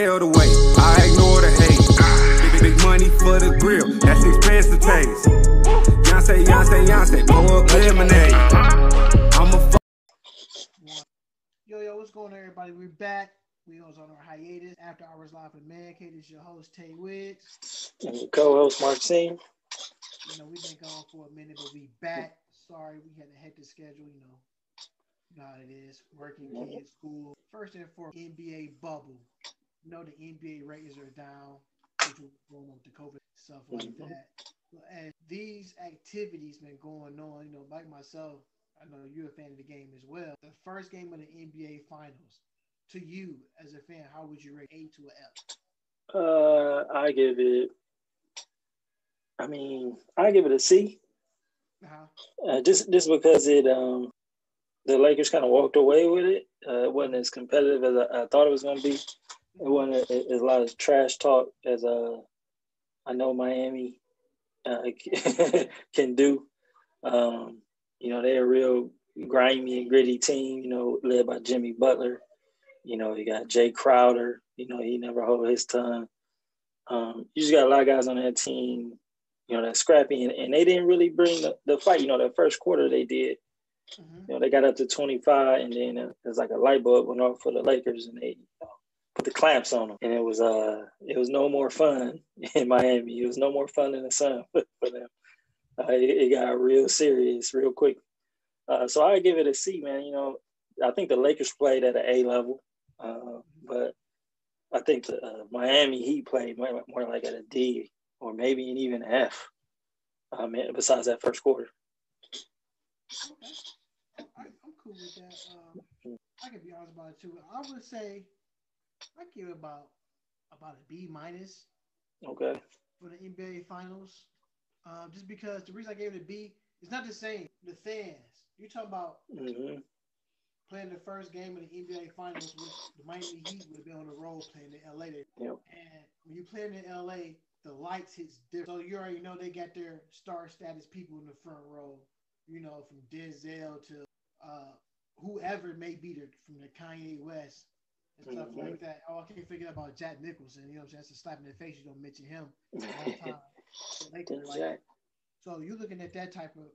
Hell the way, I ignore the hate. Big, big money for the grill, that's expensive taste. Beyonce, Beyonce, Beyonce, pour up lemonade. I'm a Yo, yo, what's going on, everybody? We're back. We was on our hiatus after hours live with Man Cave. This is your host Tay Wiggs. And your co-host Marcus. You know, we've been gone for a minute, but we back. Sorry, we had a hectic schedule, you know. You know it is. Working kids, school. First and foremost, NBA bubble. You know the NBA ratings are down, which was going on with the COVID stuff like Mhm. that. And these activities been going on, you know, like myself, I know you're a fan of the game as well. The first game of the NBA Finals, to you as a fan, how would you rate A to a F? Uh, I give it. I mean, I give it a C. Uh-huh. Uh, just just because it um, the Lakers kind of walked away with it. Uh, it wasn't as competitive as I, I thought it was going to be. It wasn't a, a lot of trash talk as uh, I know Miami uh, can do. Um, you know, they're a real grimy and gritty team. You know, led by Jimmy Butler. You know, you got Jae Crowder. You know, he never hold his tongue. Um, you just got a lot of guys on that team. You know, that's scrappy, and, and they didn't really bring the, the fight. You know, that first quarter they did. Mhm. You know, they got up to 25, and then it was like a light bulb went off for the Lakers, and they you know, put the clamps on them, and it was uh, it was no more fun in Miami. It was no more fun in the sun for them. Uh, it, it got real serious real quick. Uh, so I give it a C, man. You know, I think the Lakers played at an A level, uh, but I think the uh, Miami Heat played more, more like at a D or maybe an even F. I mean, besides that first quarter. Okay. I, I'm cool with that. Um, I can be honest about it too. I would say I give it about about a B minus Okay. for the NBA Finals. Um, just because the reason I gave it a B is not the same. The fans. You talk about hmm playing the first game of the NBA Finals with the Miami Heat would have been on the road playing in LA. There. Yep. And when you play in LA, the lights hits different. So you already know they got their star status people in the front row. You know, from Denzel to uh, whoever may be there, from the Kanye West and stuff Mhm. like that. Oh, I can't forget about Jack Nicholson. You know, what I'm saying? that's a slap in the face. You don't mention him all the time. Like, so you're looking at that type of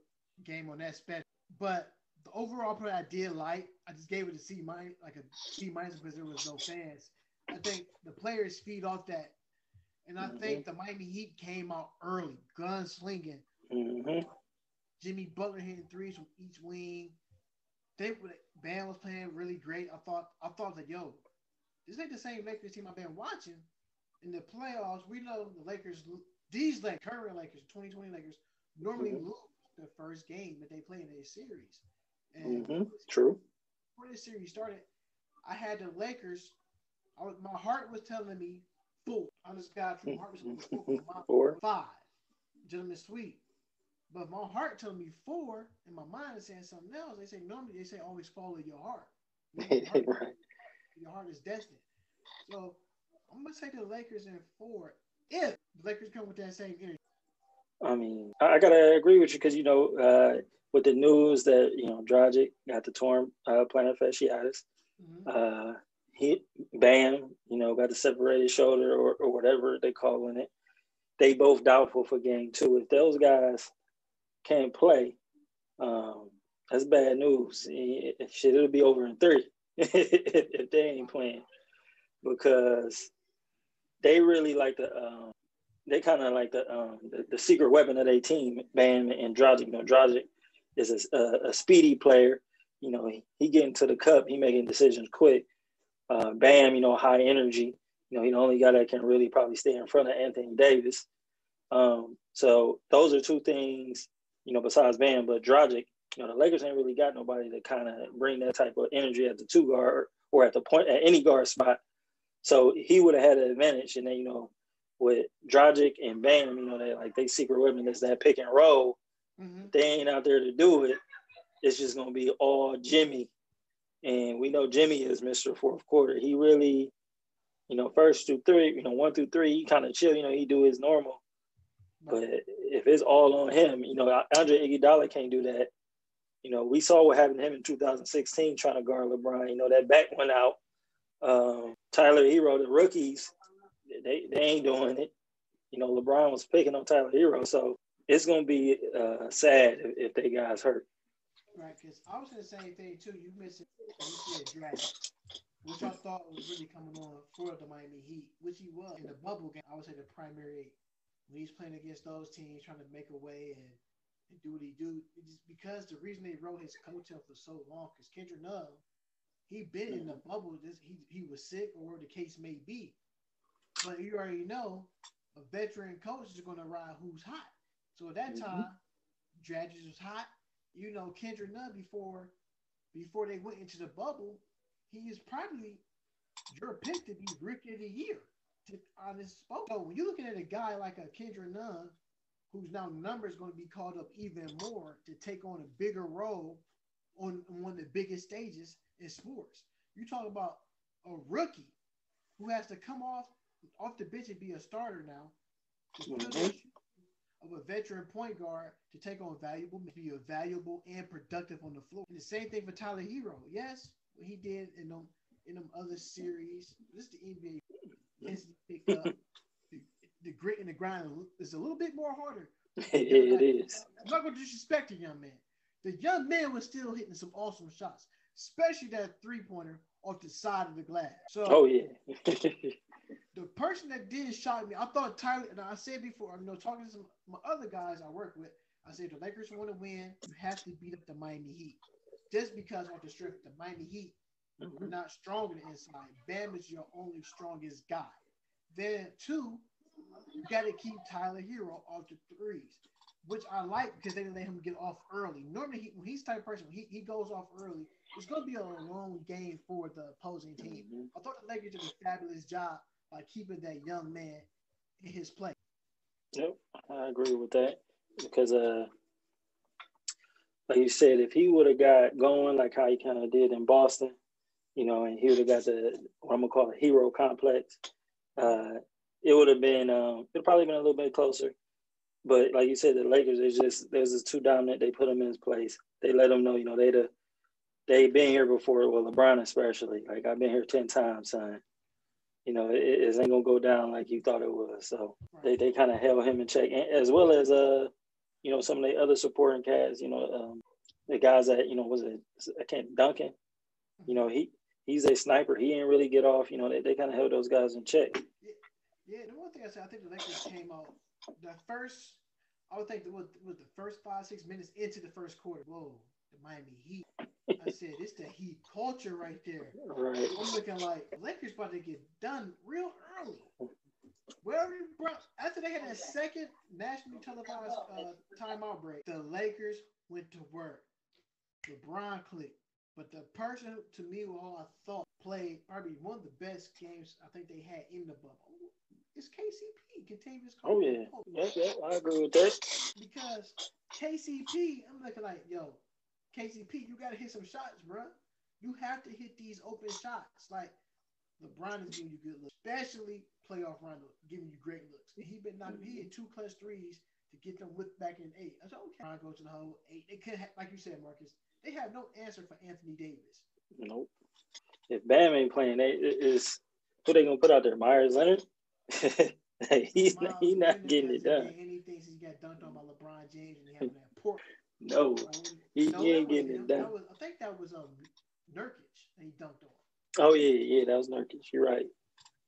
game on that spectrum. But the overall play I did like, I just gave it a C minus, like a C minus because there was no fans. I think the players feed off that. And I think the Miami Heat came out early, gunslinging. hmm Jimmy Butler hitting threes from each wing. They Bam was playing really great. I thought I thought that yo, this ain't the same Lakers team I've been watching in the playoffs. We know the Lakers, these like current Lakers, 2020 Lakers, normally Mhm. lose the first game that they play in a series. And hmm True. before this series started, I had the Lakers. I was, my heart was telling me four. Honest God, my heart was telling four. My Four. five. Gentlemen Sweet. But my heart told me four, and my mind is saying something else. They say normally they say always follow your heart. Your heart, right. Your heart is destined. So I'm gonna take the Lakers in four if the Lakers come with that same energy. I mean, I, gotta agree with you because you know, uh, with the news that you know, Dragic got the torn uh, plantar fasciitis. Mhm. Uh, he Bam, you know, got the separated shoulder or, or whatever they calling it. They both doubtful for game two. If those guys can't play, um, that's bad news. Shit, it'll be over in three if, they ain't playing because they really like the um, they kind of like the, um, the the secret weapon of their team, Bam and Dragic. You know, Dragic is a, a, a speedy player. You know, he, he getting to the cup, he making decisions quick. Uh, Bam, you know, high energy. You know, he the only guy that can really probably stay in front of Anthony Davis. Um, so those are two things, you know, besides Bam. But Dragic, you know, the Lakers ain't really got nobody to kind of bring that type of energy at the two guard or at the point at any guard spot. So he would have had an advantage. And then, you know, with Dragic and Bam, you know, they like they secret weapon is that pick and roll. Mhm. They ain't out there to do it. It's just gonna be all Jimmy. And we know Jimmy is Mr. Fourth Quarter. He really, you know, first through three, you know, one through three, he kind of chill, you know, he do his normal. But if it's all on him, you know, Andre Iguodala can't do that. You know, we saw what happened to him in 2016 trying to guard LeBron. You know, that back went out. Um, Tyler Herro, the rookies, they they ain't doing it. You know, LeBron was picking on Tyler Herro. so it's gonna be uh, sad if, if they guys hurt. Right, because I was saying the same thing too. You mentioned you said Dragic, which I thought was really coming on for the Miami Heat, which he was in the bubble game. I would say the primary when he's playing against those teams, trying to make a way and, and do what he do. It's because the reason they wrote his coattail for so long, because Kendrick Nunn, he been in the bubble. This he he was sick or the case may be, but you already know a veteran coach is going to ride who's hot. So at that mm-hmm. time, Dragic was hot. You know, Kendrick Nunn before before they went into the bubble, he is probably your pick to be rookie of the year to, on this spoke. So when you're looking at a guy like a Kendrick Nunn, whose now number is going to be called up even more to take on a bigger role on, on one of the biggest stages in sports. You talk about a rookie who has to come off off the bench and be a starter now. Of a veteran point guard to take on valuable, be a valuable and productive on the floor. And the same thing for Tyler Herro. Yes, what he did in them in them other series. This is the NBA. Picked up. The, grit and the grind is a little bit more harder. it is. I'm not going to disrespect the young man. The young man was still hitting some awesome shots, especially that three pointer off the side of the glass. So, oh yeah. the person that did shot me, I thought Tyler, and I said before, you know, talking to some my other guys I work with, I said the Lakers want to win, you have to beat up the Miami Heat. Just because of the strength, the Miami Heat mm-hmm. are not strong on the inside. Bam is your only strongest guy. Then two, you got to keep Tyler Herro off the threes, which I like because they let him get off early. Normally, he, when he's type person, he, he goes off early. It's going to be a long game for the opposing team. I thought the Lakers did a fabulous job by keeping that young man in his place. Yep, I agree with that because, uh, like you said, if he would have got going like how he kind of did in Boston, you know, and he would have got the what I'm gonna call a hero complex, uh, it would have been um, it probably been a little bit closer. But like you said, the Lakers is just there's just too dominant. They put them in his place. They let them know, you know, they the they been here before. Well, LeBron especially. Like I've been here ten times, son you know, it, it ain't gonna go down like you thought it was. So they, they kind of held him in check, as well as uh, you know, some of the other supporting cast. You know, um, the guys that you know was it I can't Duncan. You know, he he's a sniper. He ain't really get off. You know, they, they kind of held those guys in check. Yeah, the one thing I said, I think the Lakers came out the first. I would think the was, was the first five six minutes into the first quarter. Whoa, the Miami Heat I said, it's the Heat culture right there. Right. I'm looking like Lakers about to get done real early. Wherever after they had that second nationally televised uh, timeout break, the Lakers went to work. LeBron clicked. But the person to me who I thought played probably one of the best games I think they had in the bubble is KCP, Kentavious Oh yeah, yeah, yeah, I agree with that. Because KCP, I'm looking like, yo, KCP, you got to hit some shots, bro. You have to hit these open shots. Like LeBron is giving you good looks, especially playoff Rondo giving you great looks. And he been knocking, he hit two clutch threes to get them whipped back in eight. I said, okay, Ron goes to the whole eight. They could, have, like you said, Marcus, they have no answer for Anthony Davis. Nope. If Bam ain't playing, they is who they gonna put out there? Meyers Leonard. he's not, he's not getting it done. Anything he got dunked on by LeBron James and he having that poor no, he, no, he ain't getting it done. Was, I think that was um Nurkic he dunked on. Oh yeah, yeah, that was Nurkic. You're right.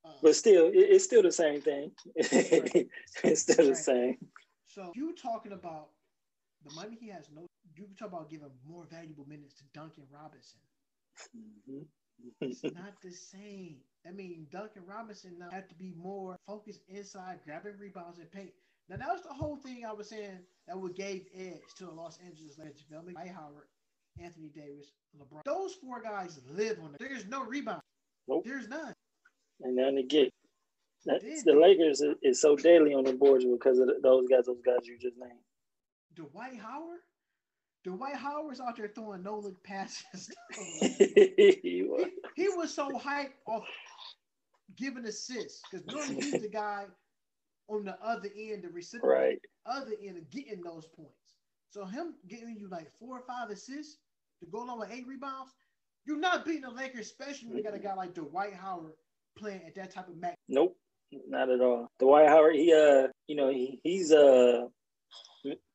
Uh, but still, it, it's still the same thing. Right. it's still right. the same. So you talking about the money he has no. You talk about giving more valuable minutes to Duncan Robinson. Mm-hmm. It's not the same. I mean, Duncan Robinson now have to be more focused inside, grabbing rebounds and paint. Now that was the whole thing I was saying that would gave edge to the Los Angeles Lakers. Feel me? Dwight Howard, Anthony Davis, LeBron. Those four guys live on it. There's no rebound. Nope. There's none. And then the get. the Lakers is, is, so deadly on the boards because of those guys, those guys you just named. Dwight Howard? Dwight Howard's out there throwing no look passes. he, was. He, he was so hyped off giving assists because normally he's the guy on the other end, the recipient right. other end of getting those points. So him getting you like four or five assists to go along with eight rebounds, you're not beating the Lakers, especially when you got a guy like Dwight Howard playing at that type of match. Nope, not at all. Dwight Howard, he uh, you know, he he's uh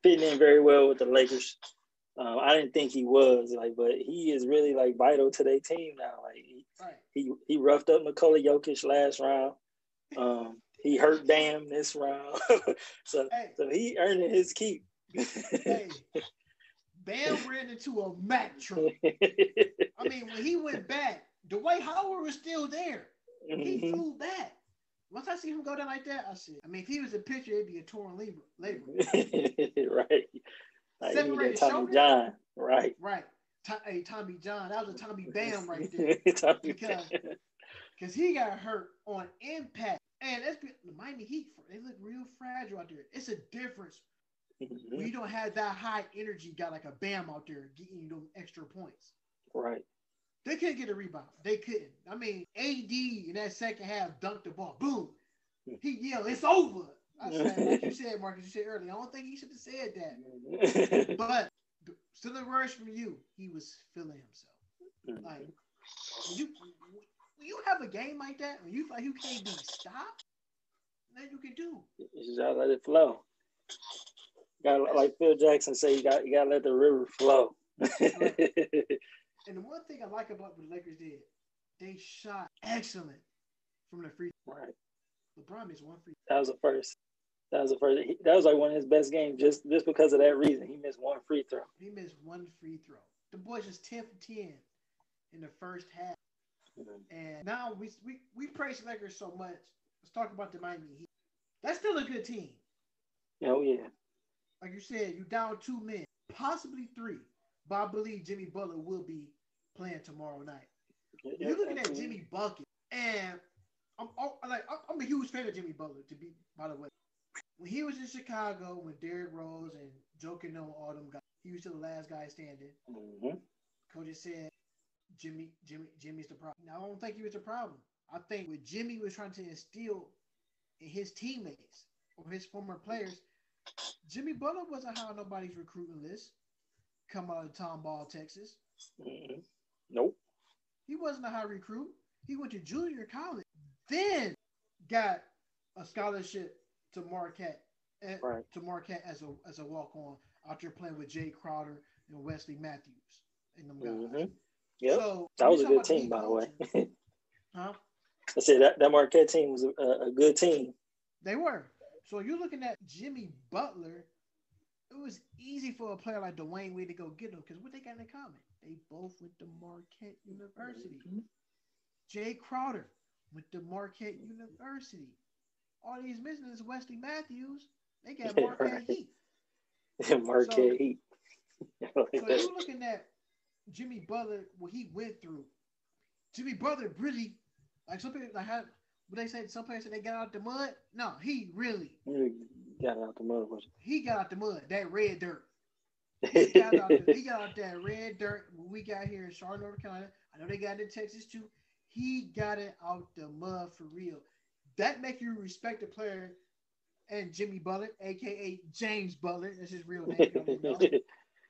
fitting in very well with the Lakers. Um, I didn't think he was like, but he is really like vital to their team now. Like he, Right. he he roughed up Nikola Jokic last round. Um, he hurt Bam this round, so Hey. so he earning his keep. Hey, Bam ran into a Mack truck. I mean, when he went back, Dwight Howard was still there. He Mhm. flew back. Once I see him go down like that, I said, I mean, if he was a pitcher, it'd be a torn labor. labor. right. Like, you need Separated that Tommy shoulder? John, right? Right. To- hey, Tommy John, that was a Tommy Bam right there. Because- Because he got hurt on impact. And that's the Miami Heat, they look real fragile out there. It's a difference Mhm. you don't have that high energy guy like a Bam out there getting you those extra points. Right. They couldn't get a rebound. They couldn't. I mean, AD in that second half dunked the ball. Boom. He yelled, "It's over." I said, like you said, Marcus, you said earlier. I don't think he should have said that. But still the words from you. He was feeling himself. Like when you you have a game like that, when you feel like you can't be stopped, nothing you can do. You just gotta let it flow. Got like Phil Jackson say, you got you gotta let the river flow. And the one thing I like about what the Lakers did, they shot excellent from the free. right. LeBron missed one free. That was the first. That was the first. he- That was like one of his best games, just just because of that reason. He missed one free throw. He missed one free throw. The boys just 10 for 10 in the first half. And now we we, we praise the Lakers so much. Let's talk about the Miami Heat. That's still a good team. Oh yeah. Like you said, you down two men, possibly three. But I believe Jimmy Butler will be playing tomorrow night. You're looking at Jimmy Bucket, and I'm oh, like I'm- a huge fan of Jimmy Butler. To be by the way, when he was in Chicago, when Derrick Rose and Joking on all them guys, he was still the last guy standing. hmm Coach said Jimmy, Jimmy, Jimmy's the problem. Now, I don't think he was the problem. I think what Jimmy was trying to instill in his teammates or his former players, Jimmy Butler wasn't high on nobody's recruiting list. Come out of Tomball, Texas. hmm Nope. He wasn't a high recruit. He went to junior college, then got a scholarship to Marquette, eh, Right. to Marquette as a as a walk on out there playing with Jae Crowder and Wesley Matthews and them guys. hmm Yep. So that was a good team, by the way. culture- Huh? I said that that Marquette team was a, a good team. They were. So you're looking at Jimmy Butler. It was easy for a player like Dwyane Wade to go get him because what they got in common? They both went to Marquette University. Mhm. Jay Crowder went to Marquette University. All these missing is Wesley Matthews. They got Marquette. Heat. Marquette So- Heat. So you're looking at Jimmy Butler, what he went through. Jimmy Butler really, like some people, like how, what they say, some players say they got out the mud. No, he really, got out the mud. he got out the mud, that red dirt. He got out, the, he got out that red dirt when we got here in Charlotte, North Carolina. I know they got it in Texas too. He got it out the mud for real. That make you respect the player and Jimmy Butler, aka James Butler. That's his real name.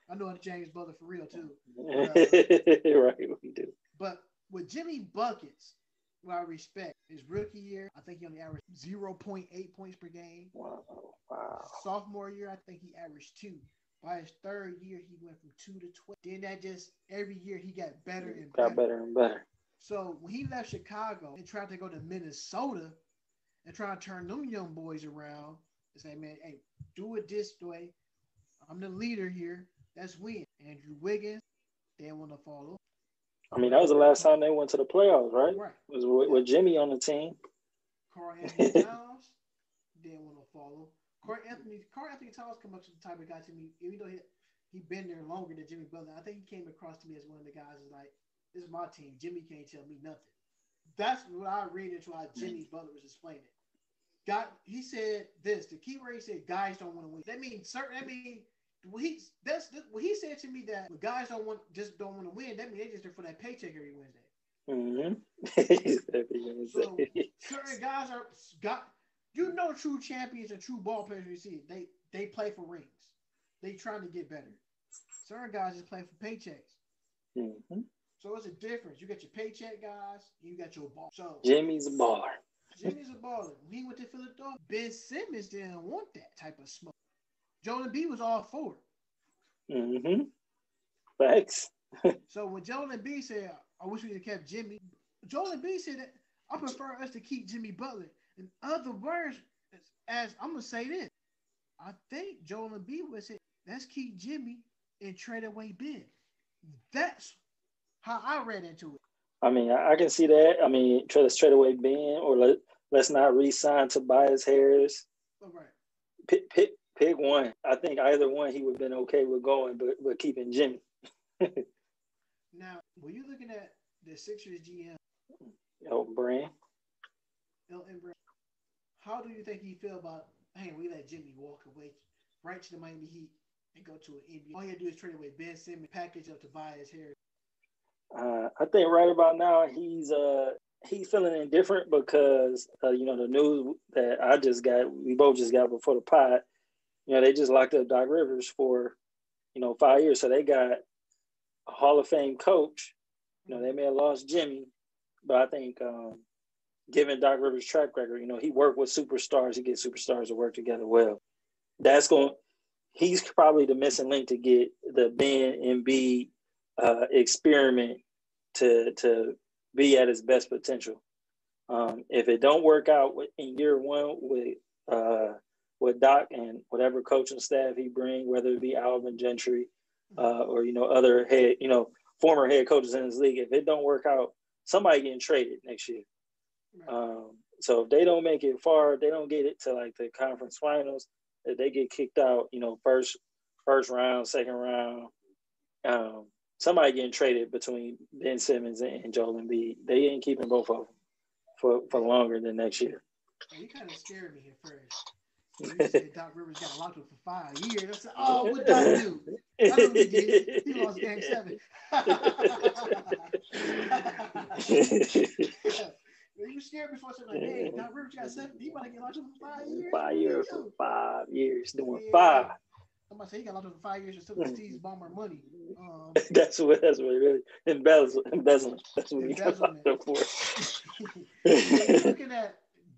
I know James Butler for real too. right, we do. But with Jimmy Buckets, what I respect his rookie year, I think he only averaged 0.8 points per game. Wow, wow. Sophomore year, I think he averaged two. By his third year, he went from two to 12. Then that just every year he got better and better. Got better and better. So when he left Chicago and tried to go to Minnesota and try to turn them young boys around and say, man, hey, do it this way. I'm the leader here. That's win. Andrew Wiggins, they want to follow. I mean, that was the last time they went to the playoffs, right? Right. It was with, with Jimmy on the team. Karl Anthony Towns didn't want to follow. Karl Anthony Karl Anthony Towns come up to the type of guy to me, even though he he been there longer than Jimmy Butler. I think he came across to me as one of the guys who's like, "This is my team. Jimmy can't tell me nothing." That's what I read into how Jimmy Butler was explaining. it. God, he said this. The key word he said, "Guys don't want to win." That means certain. That means what he that's what he said to me that when guys don't want just don't want to win. That means they just there for that paycheck every Wednesday. Mm-hmm. So certain guys are got you know true champions and true ball players you see they they play for rings. They trying to get better. Certain guys just play for paychecks. hmm So it's a difference. You got your paycheck guys, you got your ball. So Jimmy's a baller. Jimmy's a baller. When he went to Philadelphia, Ben Simmons didn't want that type of smoke. Joel Embiid was all for it. Mm-hmm. Thanks. so when Joel Embiid said, I wish we had kept Jimmy, Joel Embiid said that I prefer us to keep Jimmy Butler. In other words, as, I'm gonna say this, I think Joel Embiid would say, let's keep Jimmy and trade away Ben. That's how I read into it. I mean, I, can see that. I mean, try to trade away Ben, or let let's not re-sign Tobias Harris. All right. Pick pick pick one. I think either one he would have been okay with going, but but keeping Jimmy. now, were you looking at the Sixers GM? Oh, Brand. Elton Brand. How do you think he feel about? Hey, we let Jimmy walk away right to the Miami Heat and go to an NBA. All you do is trade away Ben Simmons, package up Tobias Harris. Uh, I think right about now he's uh he's feeling indifferent because uh, you know the news that I just got, we both just got before the pod. You know they just locked up Doc Rivers for you know five years, so they got a Hall of Fame coach. You know they may have lost Jimmy, but I think um, given Doc Rivers' track record, you know he worked with superstars. He gets superstars to work together well. That's going. He's probably the missing link to get the Ben Embiid uh, experiment to to be at his best potential. Um, if it don't work out in year one with uh, with Doc and whatever coaching staff he bring, whether it be Alvin Gentry uh, or you know other head, you know former head coaches in this league, if it don't work out, somebody getting traded next year. Um, so if they don't make it far, they don't get it to like the conference finals. If they get kicked out, you know, first first round, second round, um, somebody getting traded between Ben Simmons and Joel Embiid. They ain't keeping both of them for, for longer than next year. Oh, you kind of scared me at first. You said Doc Rivers got locked up for five years. I said, "Oh, what Doc do? I he did. He lost Game Seven. you scared a second. Like, hey, Doc Rivers got seven. He might get locked up for five years. Five years for five years doing yeah. five. Somebody say he got locked up for five years and took Steve Ballmer money. Um, that's what that's what really embezzling. Embezzling. That's what he got for. looking at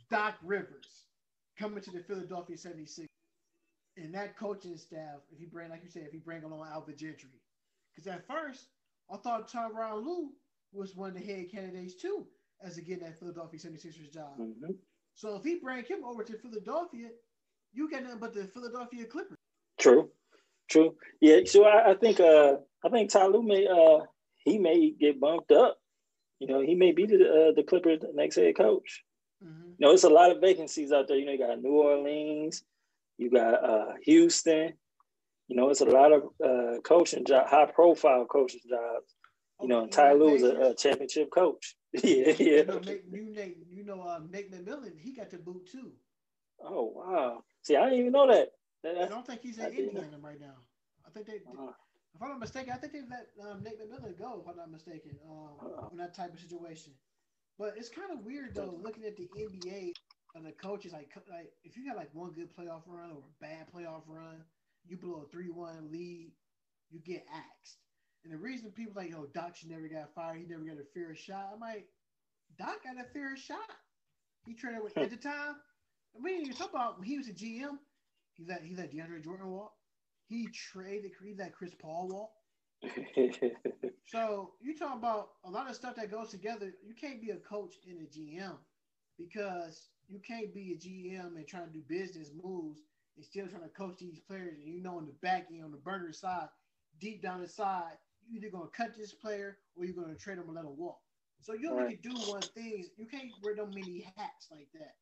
Doc Rivers coming to the Philadelphia 76 and that coaching staff, if he bring, like you said, if he bring along Alvin Gentry, because at first I thought Tyronn Lue was one of the head candidates too, as to get that Philadelphia 76ers job. Mm-hmm. So if he bring him over to Philadelphia, you get nothing but the Philadelphia Clippers. True, true. Yeah, so I, I think uh I think Ty Lue may uh he may get bumped up. You know, he may be the uh, the Clippers next head coach. Mm-hmm. You know, it's a lot of vacancies out there. You know, you got New Orleans, you got uh, Houston. You know, it's a lot of uh, coaching job, high profile coaching jobs. You know, Ty Lue is a, a, championship coach. yeah, yeah. You know, Nick, you, Nick, you know uh, Nick McMillan, he got the boot too. Oh wow! See, I didn't even know that. I don't think he's in Indiana right now. I think they, uh-huh. if I'm not mistaken, I think they let um, Nick McMillan go. If I'm not mistaken, um, uh-huh. in that type of situation. But it's kind of weird though, looking at the NBA and the coaches. Like, like if you got like one good playoff run or a bad playoff run, you blow a three-one lead, you get axed. And the reason people like, oh, Doc should never got fired. He never got a fair shot. I'm like, Doc got a fair shot. He traded with at the time. We didn't even talk about when he was a GM. He that he's that DeAndre Jordan walk. He traded let Chris Paul walk. so you talk about a lot of stuff that goes together. You can't be a coach and a GM because you can't be a GM and trying to do business moves and still trying to coach these players. And you know, in the back end, on the burner side, deep down the side, you're either going to cut this player or you're going to trade him and let him walk. So you only right. can do one thing. You can't wear them many hats like that.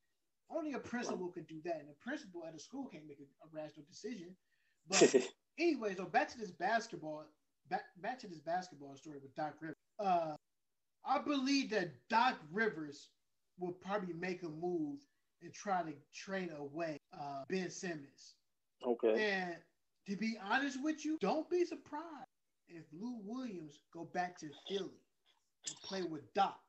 Only a principal could do that, and a principal at a school can't make a, a rational decision. But anyway, so back to this basketball back back to this basketball story with Doc Rivers. Uh, I believe that Doc Rivers will probably make a move and try to trade away uh, Ben Simmons. Okay. And to be honest with you, don't be surprised if Lou Williams go back to Philly and play with Doc.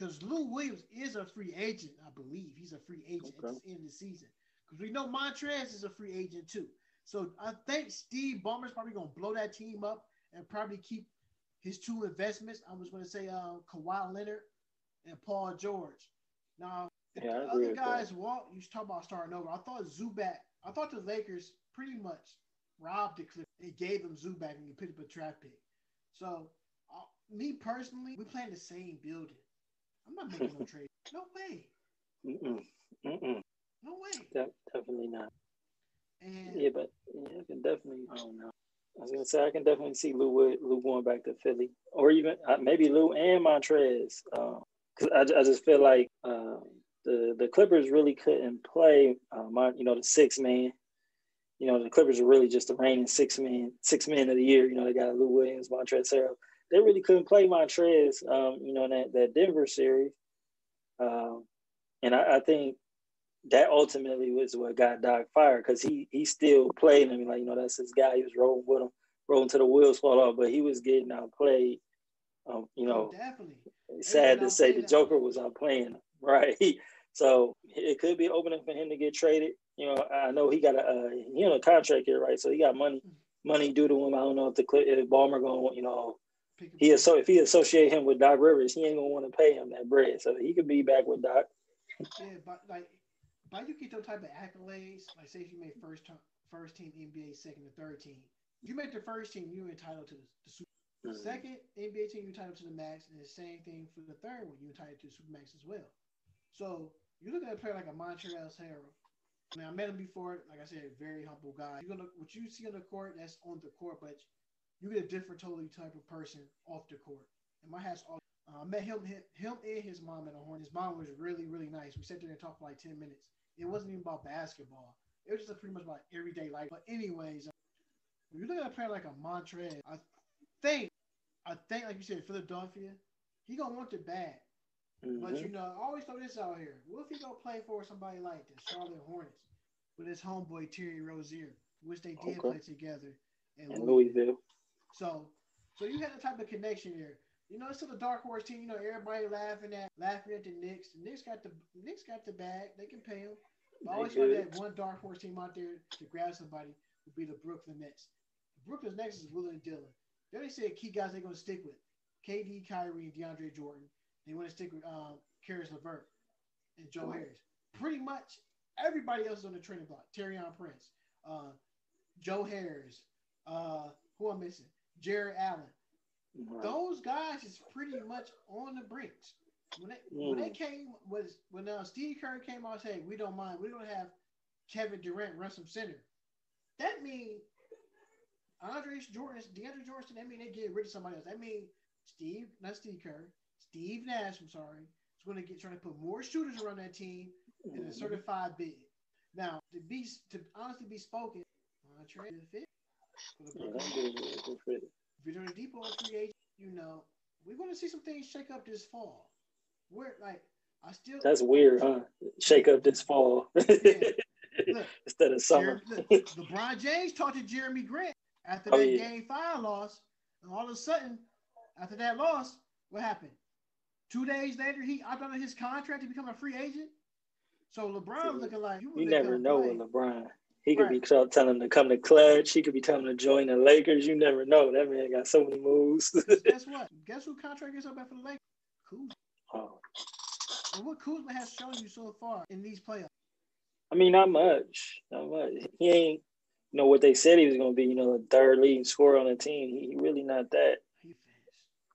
Because Lou Williams is a free agent, I believe. He's a free agent okay. at the end of the season. Because we know Montrez is a free agent too. So I think Steve Ballmer's probably going to blow that team up and probably keep his two investments. I was going to say uh, Kawhi Leonard and Paul George. Now, if Yeah, the other guys walk, you talk about starting over. I thought Zubac. I thought the Lakers pretty much robbed the Clippers. They gave them Zubac and you picked up a draft pick. So, uh, me personally, we play in the same building. I'm not making no trade. No way. Mm-mm. Mm-mm. No way. De- definitely not. And Yeah, but yeah, I can definitely. I don't know. I was gonna say I can definitely see Lou Wood, Lou going back to Philly, or even uh, maybe Lou and Montrez. Because I, I just feel like uh, the the Clippers really couldn't play. Uh, my, you know, the six man. You know, the Clippers are really just the reigning six man, six men of the year. You know, they got Lou Williams, Montrez Harrell. They really couldn't play Montrez. Um, you know, in that that Denver series. Um, and I, I think that ultimately was what got Doc fired because he he still played. I mean, like you know, that's his guy. He was rolling with him, rolling to the wheels fall off, but he was getting outplayed. Um, you know, oh, definitely. sad to say, the. Joker was outplaying him, right? So it could be opening for him to get traded. You know, I know he got a uh, he on a contract here, right? So he got money money due to him. I don't know if the Clip- if Ballmer going, you know, he is so if he associate him with Doc Rivers, he ain't gonna want to pay him that bread. So he could be back with Doc. Yeah, but like, but you get those type of accolades. Like, say if you made first first team NBA, second or third team. You make the first team, you're entitled to the, the Super. Mm. Second NBA team, you're entitled to the max, and the same thing for the third one, you're entitled to the super max as well. So you look at a player like a Montrezl Harrell. I mean, I met him before. Like I said, very humble guy. You're gonna what you see on the court, that's on the court, but you get a different, totally type of person off the court. And my hat's off. Uh, I met him, him, him and his mom at a horn. His mom was really, really nice. We sat there and talked for like ten minutes. It wasn't even about basketball. It was just pretty much about everyday life. But anyways, uh, you look at a player like a Montrez, I think, I think, like you said, Philadelphia, he gonna want it bad. But Mhm. you know, I always throw this out here. What if he gonna play for somebody like the Charlotte Hornets with his homeboy Terry Rozier, which they did Okay. play together in in Louisville. So, so you had a type of connection there. You know, it's still a dark horse team. You know, everybody laughing at laughing at the Knicks. The Knicks got the the Knicks got the bag. They can pay them. But I always find that one dark horse team out there to grab somebody would be the Brooklyn Nets. The Brooklyn Nets is willing and dealing. They already said key guys they're going to stick with: KD, Kyrie, and DeAndre Jordan. They want to stick with um, Caris LeVert and Joe Right. Harris. Pretty much everybody else is on the training block. Taurean Prince, uh, Joe Harris, uh, who I'm missing, Jarrett Allen. Right. Those guys is pretty much on the brinks. When they when they came was when uh, Steve Kerr came out and said we don't mind we're gonna have Kevin Durant run some center. That mean Andre Jordan, DeAndre Jordan. That mean they get rid of somebody else. That mean Steve, not Steve Kerr, Steve Nash. I'm sorry, is going to get trying to put more shooters around that team and a Mhm. certified big. Now to be to honestly be spoken, Andre is a fit for the Yeah, Brooklyn that dude is a good fit. Depot is free agent, you know, we're going to see some things shake up this fall. We're like, I still. That's weird, huh? Shake up this fall Look, instead of summer. Jer- look, LeBron James talked to Jerami Grant after Oh, that yeah. game five loss, and all of a sudden, after that loss, what happened? Two days later, he opted out of his contract to become a free agent. So LeBron See, looking like You would never know with LeBron. He could be Right. tell- telling him to come to Klutch. He could be telling him to join the Lakers. You never know. That man got so many moves. Guess what? Guess who contract is up for the Lakers? Kuzma. oh, And what Kuzma has shown you so far in these playoffs. I mean, not much. Not much. He ain't, you know, what they said he was going to be, you know, the third leading scorer on the team. He, he really not that. He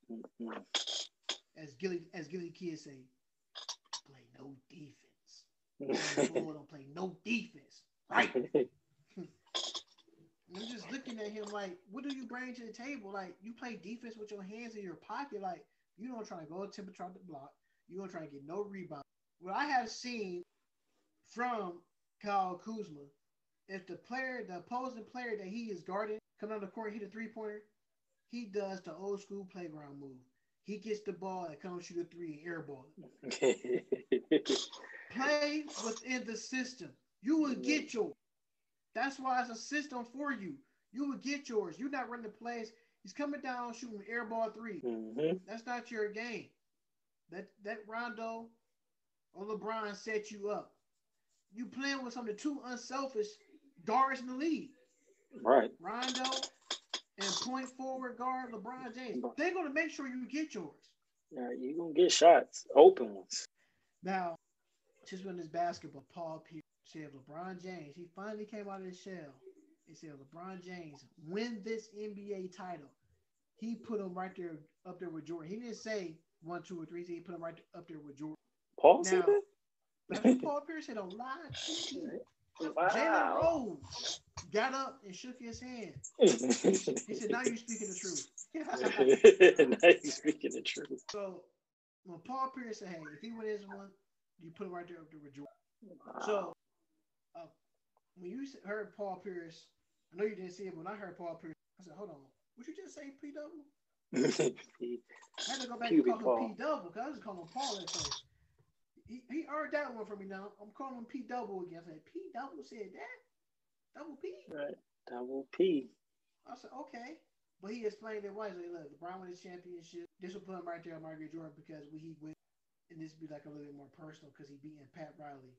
finished. As Gillie as Gillie Kid say, play no defense. Don't play no defense. Right. I'm just looking at him like, what do you bring to the table? Like you play defense with your hands in your pocket. Like you don't try to go temperature on the block. You don't try to get no rebound. What I have seen from Kyle Kuzma, if the player, the opposing player that he is guarding, come on the court, hit a three pointer, he does the old school playground move. He gets the ball and comes shoot a three and airball it. Play within the system. You will get yours. That's why it's a system for you. You will get yours. You're not running the plays. He's coming down shooting airball three. hmm That's not your game. That that Rondo or LeBron set you up. You playing with some of the two unselfish guards in the league. Right. Rondo and point forward guard LeBron James, they're gonna make sure you get yours. Yeah, you're gonna get shots, open ones. Now, just when this basketball, Paul Pierce said LeBron James, he finally came out of his shell. He said LeBron James win this NBA title. He put him right there up there with Jordan. He didn't say one, two, or three. He put him right up there with Jordan. Paul Now- said that? Paul Pierce said a lot. Jalen Wow. Rose got up and shook his hand. he said, "Now you're speaking the truth." now you're speaking the truth. so when Paul Pierce said, "Hey, if he wins one, you put him right there up there with Jordan." So uh, when you heard Paul Pierce, I know you didn't see it. but When I heard Paul Pierce, I said, "Hold on, would you just say, P double?" I had to go back and Paul. call him P double because I was calling him Paul at first. He, he earned that one for me now. I'm calling him P double again. I said, P double said that? Double P? right. Double P. I said, okay. But he explained it wisely. Look, LeBron won his championship. This will put him right there on Michael Jordan because when he win, and this would be like a little bit more personal because he beating Pat Riley.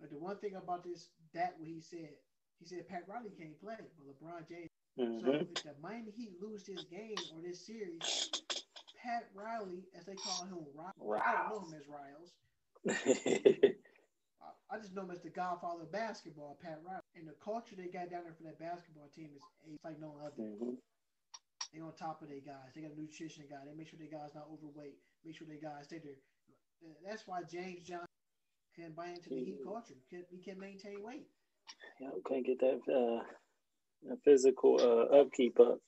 But the one thing about this, that what he said, he said Pat Riley can't play, but LeBron James. So hmm if the Miami Heat lose this game or this series, Pat Riley, as they call him, Riles, I don't know him as Riles. I- I just know him as the godfather of basketball, Pat Riley. And the culture they got down there for that basketball team is it's like no other. hmm They on top of their guys. They got a nutrition guy. They make sure their guys not overweight. Make sure their guys stay there. That's why James Johnson can buy into the Heat culture. Can, he can't maintain weight. Yeah, can't get that uh, physical uh, upkeep up.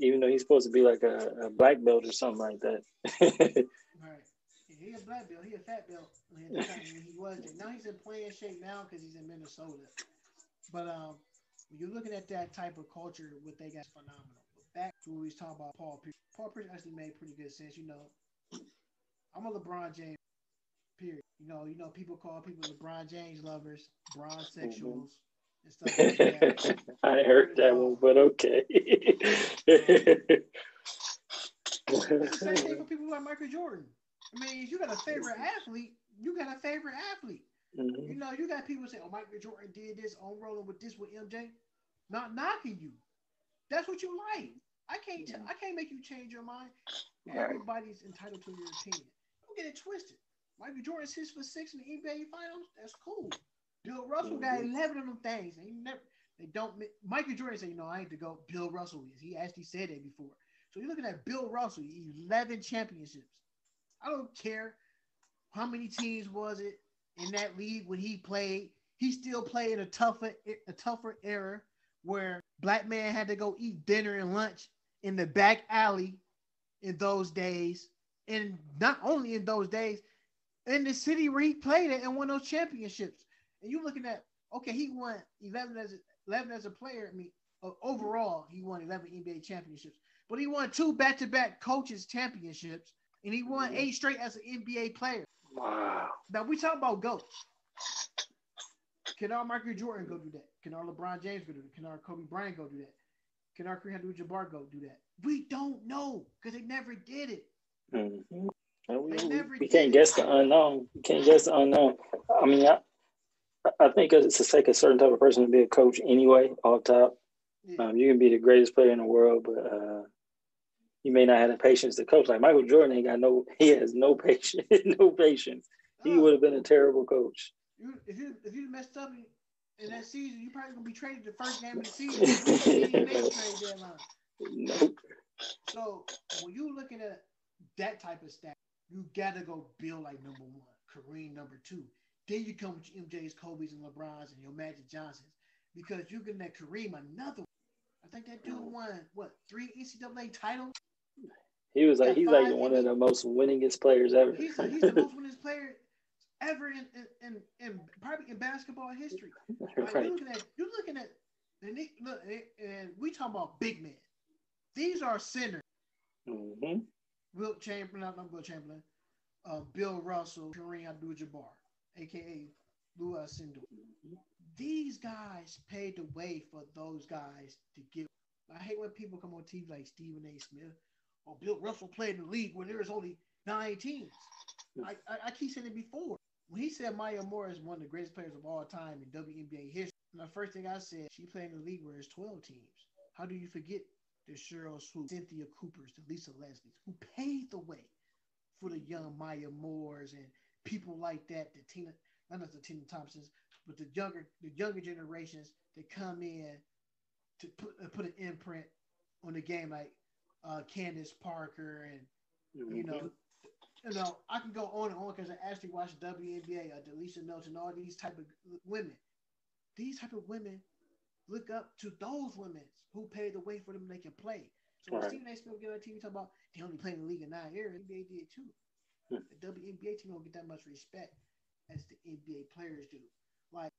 Even though he's supposed to be like a, a black belt or something like that. Right. Yeah, he a black belt. He a fat belt. At the time when he was there. Now he's in playing shape now because he's in Minnesota. But um, when you're looking at that type of culture, what they got is phenomenal. But back to what we was talking about Paul Pierce. Paul Pierce actually made pretty good sense. You know, I'm a LeBron James. Period. You know, you know, people call people LeBron James lovers, Bron sexuals, and stuff like that. I heard that one, but okay. Same thing for people like Michael Jordan. I mean, if you got a favorite athlete, you got a favorite athlete. You Mhm. know, you got people say, "Oh, Michael Jordan did this on rolling with this with MJ," not knocking you. That's what you like. I can't. T- I can't make you change your mind. Everybody's entitled to their opinion. Don't get it twisted. Michael Jordan six for six in the NBA Finals. That's cool. Bill Russell got eleven of them things. They never. They don't. mi- Michael Jordan said, "You know, I ain't to go." Bill Russell is. He actually said that before. So you're looking at Bill Russell, eleven championships. I don't care how many teams was it in that league when he played. He still played a tougher a tougher era where black man had to go eat dinner and lunch in the back alley in those days. And not only in those days, in the city where he played it and won those championships. And you're looking at okay, he won 11 as a, 11 as a player. I mean, overall, he won 11 NBA championships, but he won two back-to-back coaches championships, and he won eight straight as an NBA player. Wow. Now we talk about goats. Can our Michael Jordan go do that? Can our LeBron James go do that? Can our Kobe Bryant go do that? Can our Kareem Abdul-Jabbar go do that? We don't know because they never did it. Mhm. And we, we- never we did can't guess the unknown. We can't guess the unknown. I mean, I, I think it's to take a certain type of person to be a coach anyway, off top. Yeah. Um, you can be the greatest player in the world, but uh, you may not have the patience to coach. Like Michael Jordan ain't got no, he has no patience, no patience. He Oh, would have been a terrible coach. you, if you if you messed up in, that season, you probably gonna be traded the first game of the season. You gonna be in the next trade deadline. Nope. So when you looking at that type of stat, you gotta go Bill like number one, Kareem number two. Then you come with your MJ's, Kobe's, and LeBron's, and your Magic Johnsons, because you're that Kareem another. One. I think that dude won what three NCAA titles. He was like, he's like one of the most winningest players ever. He's, he's the most winningest player ever in, in, in, in probably in basketball history. Like, right. You're looking at you're looking at and they, look and we talking about big men. These are centers. hmm Wilt Chamberlain, not, Wilt Chamberlain, uh, Bill Russell, Kareem Abdul-Jabbar, aka Lew Alcindor. These guys paved the way for those guys to get. I hate when people come on TV like Stephen A. Smith or Bill Russell played in the league when there was only nine teams. I, I, I keep saying it before. When he said Maya Moore is one of the greatest players of all time in WNBA history, and the first thing I said, she played in the league where there's 12 teams. How do you forget the Sheryl Swoop, Cynthia Coopers, the Lisa Leslies, who paved the way for the young Maya Moores and people like that, the Tina, not the Tina Thompsons, but the younger the younger generations that come in to put uh, put an imprint on the game, like uh, Candace Parker and mm-hmm. you know. You know, I can go on and on because I actually watched WNBA, uh, Delisha Milton, all these type of women. These type of women look up to those women who paved the way for them they can play. So right. Stephen A. Smith get on TV talking about they only played in the league in nine years, NBA did too. Hmm. The WNBA team don't get that much respect as the NBA players do. Like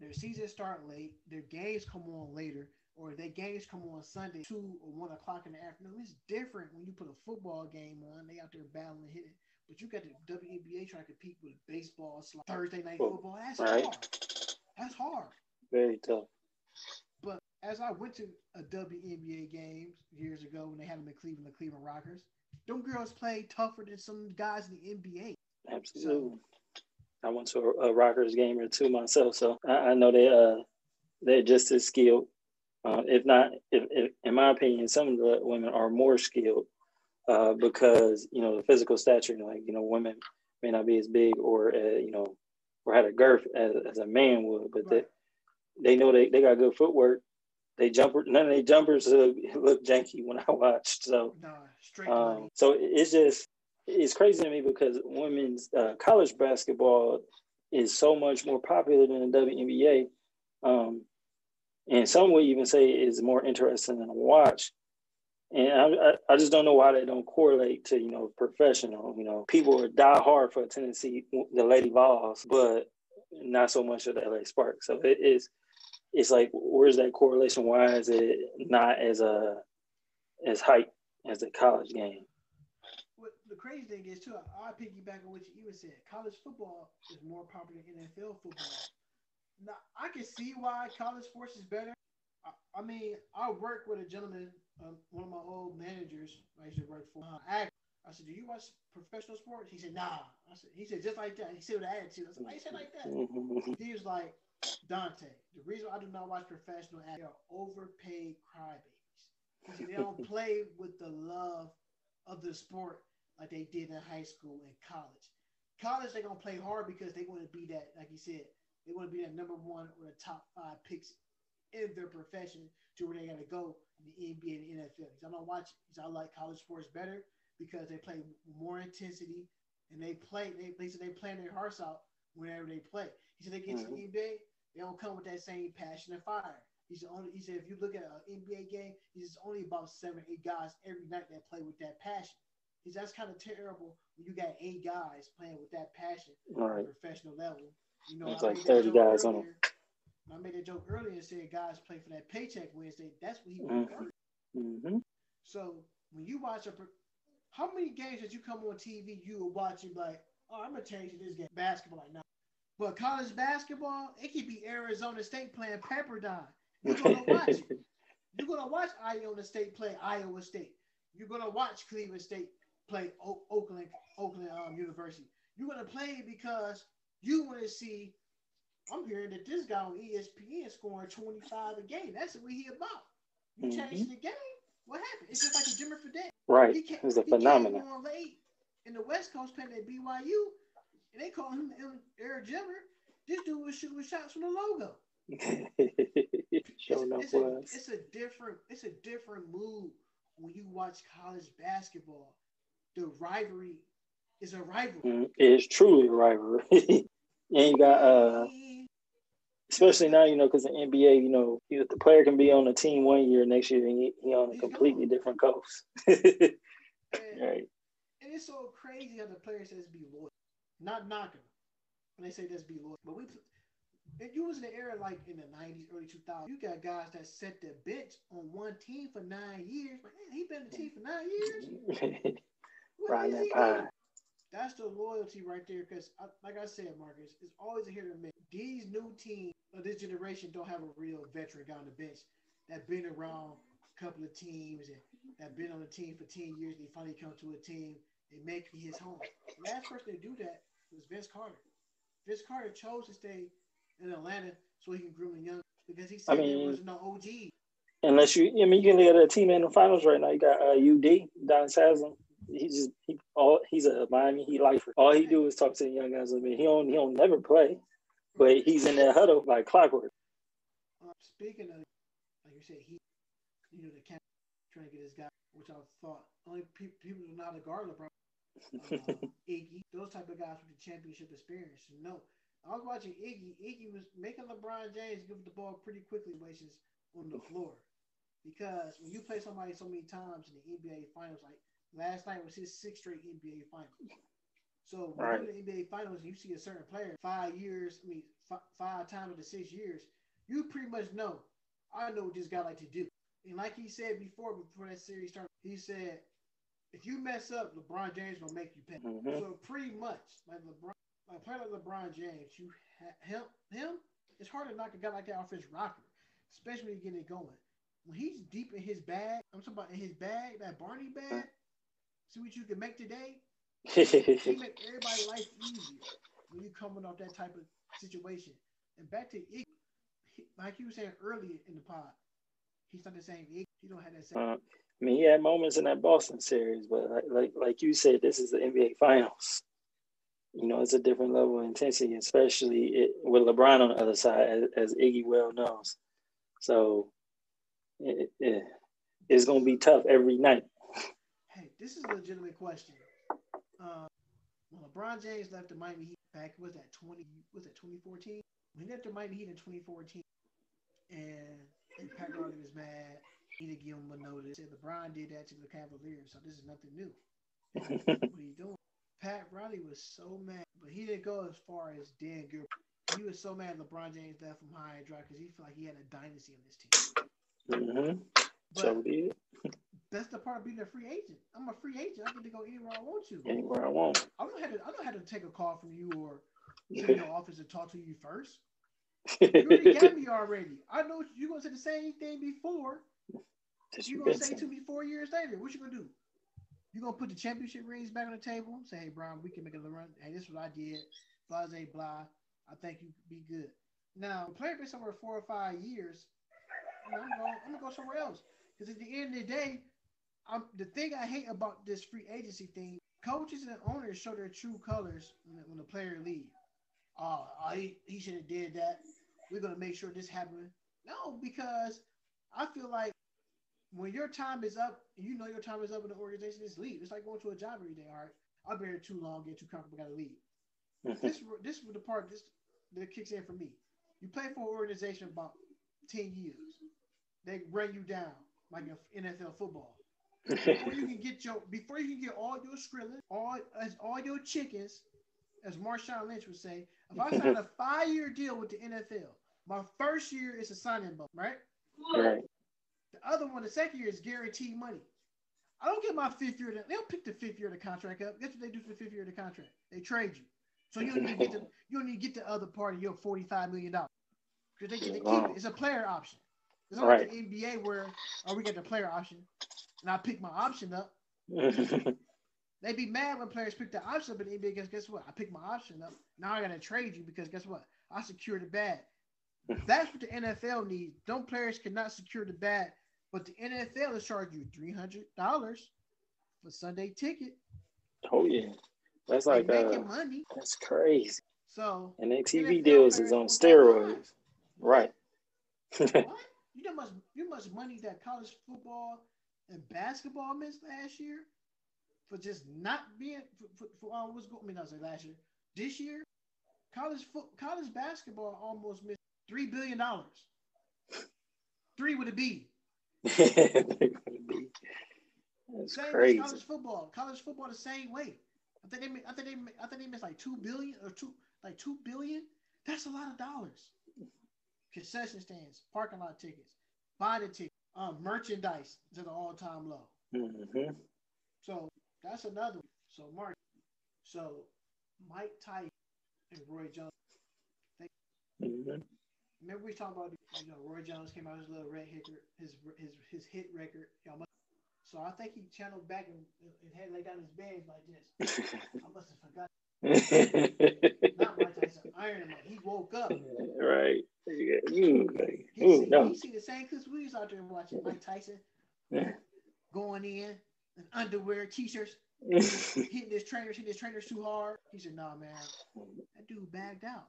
their seasons start late, their games come on later, or their games come on Sunday two or one o'clock in the afternoon. It's different when you put a football game on. They out there battling hitting. But you got the WNBA trying to compete with baseball, Thursday night football. That's right. hard. That's hard. Very tough. As I went to a WNBA game years ago when they had them in Cleveland, the Cleveland Rockers, them girls play tougher than some guys in the NBA. Absolutely. So, I went to a, a, Rockers game or two myself, so I, I know they uh they're just as skilled. Uh, if not, if, if, in my opinion, some of the women are more skilled uh, because you know the physical stature. Like you know, women may not be as big or uh, you know or had a girth as, as a man would, but right. they they know they, they got good footwork. They jumper none of their jumpers look, janky when I watched. So no, um, so it's just it's crazy to me because women's uh, college basketball is so much more popular than the WNBA. Um, and some would even say is more interesting than a watch. And I, I just don't know why they don't correlate to, you know, professional. You know, people are die hard for Tennessee, the Lady Vols, but not so much of the LA Sparks. So it is, it's like, where's that correlation? Why is it not as a, uh, as hype as the college game? What the crazy thing is too, I piggyback on what you even said. College football is more popular than NFL football. Now I can see why college sports is better. I, I mean, I work with a gentleman um, one of my old managers I used to work for. Uh, I, I said, "Do you watch professional sports?" He said, "Nah." I said, "He said just like that." He said with an attitude. I said, "Why you say like that?" he was like, "Dante, the reason I do not watch professional athletes are overpaid crybabies. They don't play with the love of the sport like they did in high school and college. College, they're gonna play hard because they want to be that, like you said, they want to be that number one or the top five picks in their profession to where they got to go in the NBA and the NFL. Because I don't watch because I like college sports better because they play more intensity and they play. They, they said they plan their hearts out whenever they play. He said they get mm-hmm. to the. NBA, they don't come with that same passion and fire. He said only. He said if you look at an NBA game, he says only about seven, eight guys every night that play with that passion. He says that's kind of terrible when you got eight guys playing with that passion right. at a professional level. You know, it's like thirty guys earlier, on them. I made a joke earlier and said guys play for that paycheck Wednesday. That's what he was mm-hmm. So when you watch a, how many games that you come on TV you were watching like, oh, I'm gonna change this game basketball like now. But college basketball, it could be Arizona State playing Pepperdine. You're gonna watch. You're gonna watch Iowa State play Iowa State. You're gonna watch Cleveland State play o- Oakland Oakland um, University. You're gonna play because you want to see I'm hearing that this guy on ESPN scoring 25 a game. That's what he about. You mm-hmm. change the game. What happened? It's just like a Jimmer Fredette. Right. He came, it's a phenomenon. He came late in the West Coast playing at BYU, and they call him Eric Jimmer. This dude was shooting shots from the logo. It's, it's, a, it's a different it's a different mood when you watch college basketball. The rivalry is a rivalry. Mm, it's truly a rivalry. and you got uh especially now, you know, because the NBA, you know, the player can be on a team one year, next year, and he, he on a completely different coast. right. And it's so crazy how the player says be loyal, not knocking them. When they say just be loyal, but we, if you was in the era like in the '90s, early 2000s, you got guys that set the bench on one team for nine years. Man, he been the team for nine years. right that pie. That's the loyalty right there. Because, uh, like I said, Marcus, it's always a hit or miss. These new teams of this generation don't have a real veteran guy on the bench that been around a couple of teams and that been on the team for 10 years. And he finally come to a team and make it his home. The last person to do that was Vince Carter. Vince Carter chose to stay in Atlanta so he can groom the young because he said I mean, there was no OG. Unless you, I mean, you can look at a team in the finals right now. You got uh, UD, Don Haslem. He just he all he's a Miami Heat lifer. All he do is talk to the young guys. I mean, he don't he don't never play, but he's in that huddle like clockwork. Uh, speaking of, like you said, he, you know, the camp trying to get this guy, which I thought only pe- people how to guard LeBron, uh, Iggy, those type of guys with the championship experience. No, I was watching Iggy. Iggy was making LeBron James give the ball pretty quickly, wages on the floor. Because when you play somebody so many times in the NBA Finals, like last night was his sixth straight NBA Finals. So when Right. you're in the NBA Finals, you see a certain player five years, I mean f- five times of the six years, you pretty much know. I know what this guy like to do. And like he said before, before that series started, he said, if you mess up, LeBron James gonna make you pay. Mhm. So pretty much, like LeBron, like a player like LeBron James, you ha- him him. It's hard to knock a guy like that off his rocker, especially when you get it going. When he's deep in his bag, I'm talking about in his bag, that Barney bag. See what you can make today. He make everybody's life easier when you're coming off that type of situation. And back to Iggy, he- like you were saying earlier in the pod, he's not the same Iggy. He don't have that same. Uh, I mean, he had moments in that Boston series, but like, like like you said, this is the NBA Finals. You know, it's a different level of intensity, especially it, with LeBron on the other side, as, as Iggy well knows. So it, it, it's going to be tough every night. Hey, this is a legitimate question. Uh, when LeBron James left the Miami Heat back, was that twenty? Was that twenty fourteen? When he left the Miami Heat in twenty fourteen, and, and Pat Riley was mad. He didn't give him a notice. Said LeBron did that to the Cavaliers, so this is nothing new. what are you doing? Pat Riley was so mad, but he didn't go as far as Dan Gilbert. He was so mad LeBron James left him high and dry because he felt like he had a dynasty on this team. hmm But So did that's the part of being a free agent. I'm a free agent. I get to go anywhere I want to. anywhere I want. I don't have to. I don't have to take a call from you or sit in your office and talk to you first. You already got me already. I know you're gonna say the same thing before. That You're gonna say to me four years later. What you gonna do? You gonna put the championship rings back on the table? And say, hey, Brian, we can make a run. Hey, this is what I did. Blah, blah, blah. I think you could be good. Now, player been somewhere four or five years. I'm gonna go, I'm gonna go somewhere else. Because at the end of the day, I'm, the thing I hate about this free agency thing, coaches and owners show their true colors when, when the player leaves. Oh, oh, he, he should have did that. We're gonna make sure this happened. No, because I feel like when your time is up, you know your time is up in the organization, just leave. It's like going to a job every day. All right, I've been here too long, get too comfortable, gotta leave. this this was the part this that kicks in for me. You play for an organization about ten years, they bring you down like in NFL football. Before you can get your before you can get all your skrillin, all as all your chickens, as Marshawn Lynch would say, if I sign a five year deal with the NFL, my first year is a signing bonus, right? Right. The other one, the second year, is guaranteed money. I don't get my fifth year. They don't pick the fifth year of the contract up. Guess what they do for the fifth year of the contract? They trade you. So you don't need to get the you don't need to get the other part of your forty five million dollars because they get to keep it. It's a player option. It's not like the NBA where oh we get the player option and I pick my option up. They'd be mad when players pick the option up in the NBA because guess what? I picked my option up. Now I gotta trade you because guess what? I secured the bag. That's what the NFL needs. Don't players cannot secure the bag, but the NFL is charging you three hundred dollars for Sunday ticket. oh yeah, that's like uh, making money. that's crazy. So And their TV NFL deals is on steroids, right? What? You know much you much money that college football and basketball missed last year for just not being for, for, for uh, what's going. I mean, I say last year. This year, college foot college basketball almost missed three billion dollars. Three with a B. They're gonna be- That's Same crazy. as college football. College football the same way. I think they I think they I think they missed like two billion or two like two billion. That's a lot of dollars. Concession stands, parking lot tickets, buy the ticket, um, merchandise is at an all time low. hmm So that's another. One. So Mark, so Mike Tyson and Roy Jones. hmm Remember we talked about you know Roy Jones came out with his little red hit his his his hit record. Y'all must- So I think he channeled back and, and had lay down his bed like this. I must have forgot. Not Mike Tyson, Iron Man. He woke up. right. Yeah. Like, He see, no. he see the same because we was out there watching Mike Tyson Yeah. going in in underwear, t-shirts, hitting his trainers, hitting his trainers too hard. He said, "Nah, man, that dude bagged out."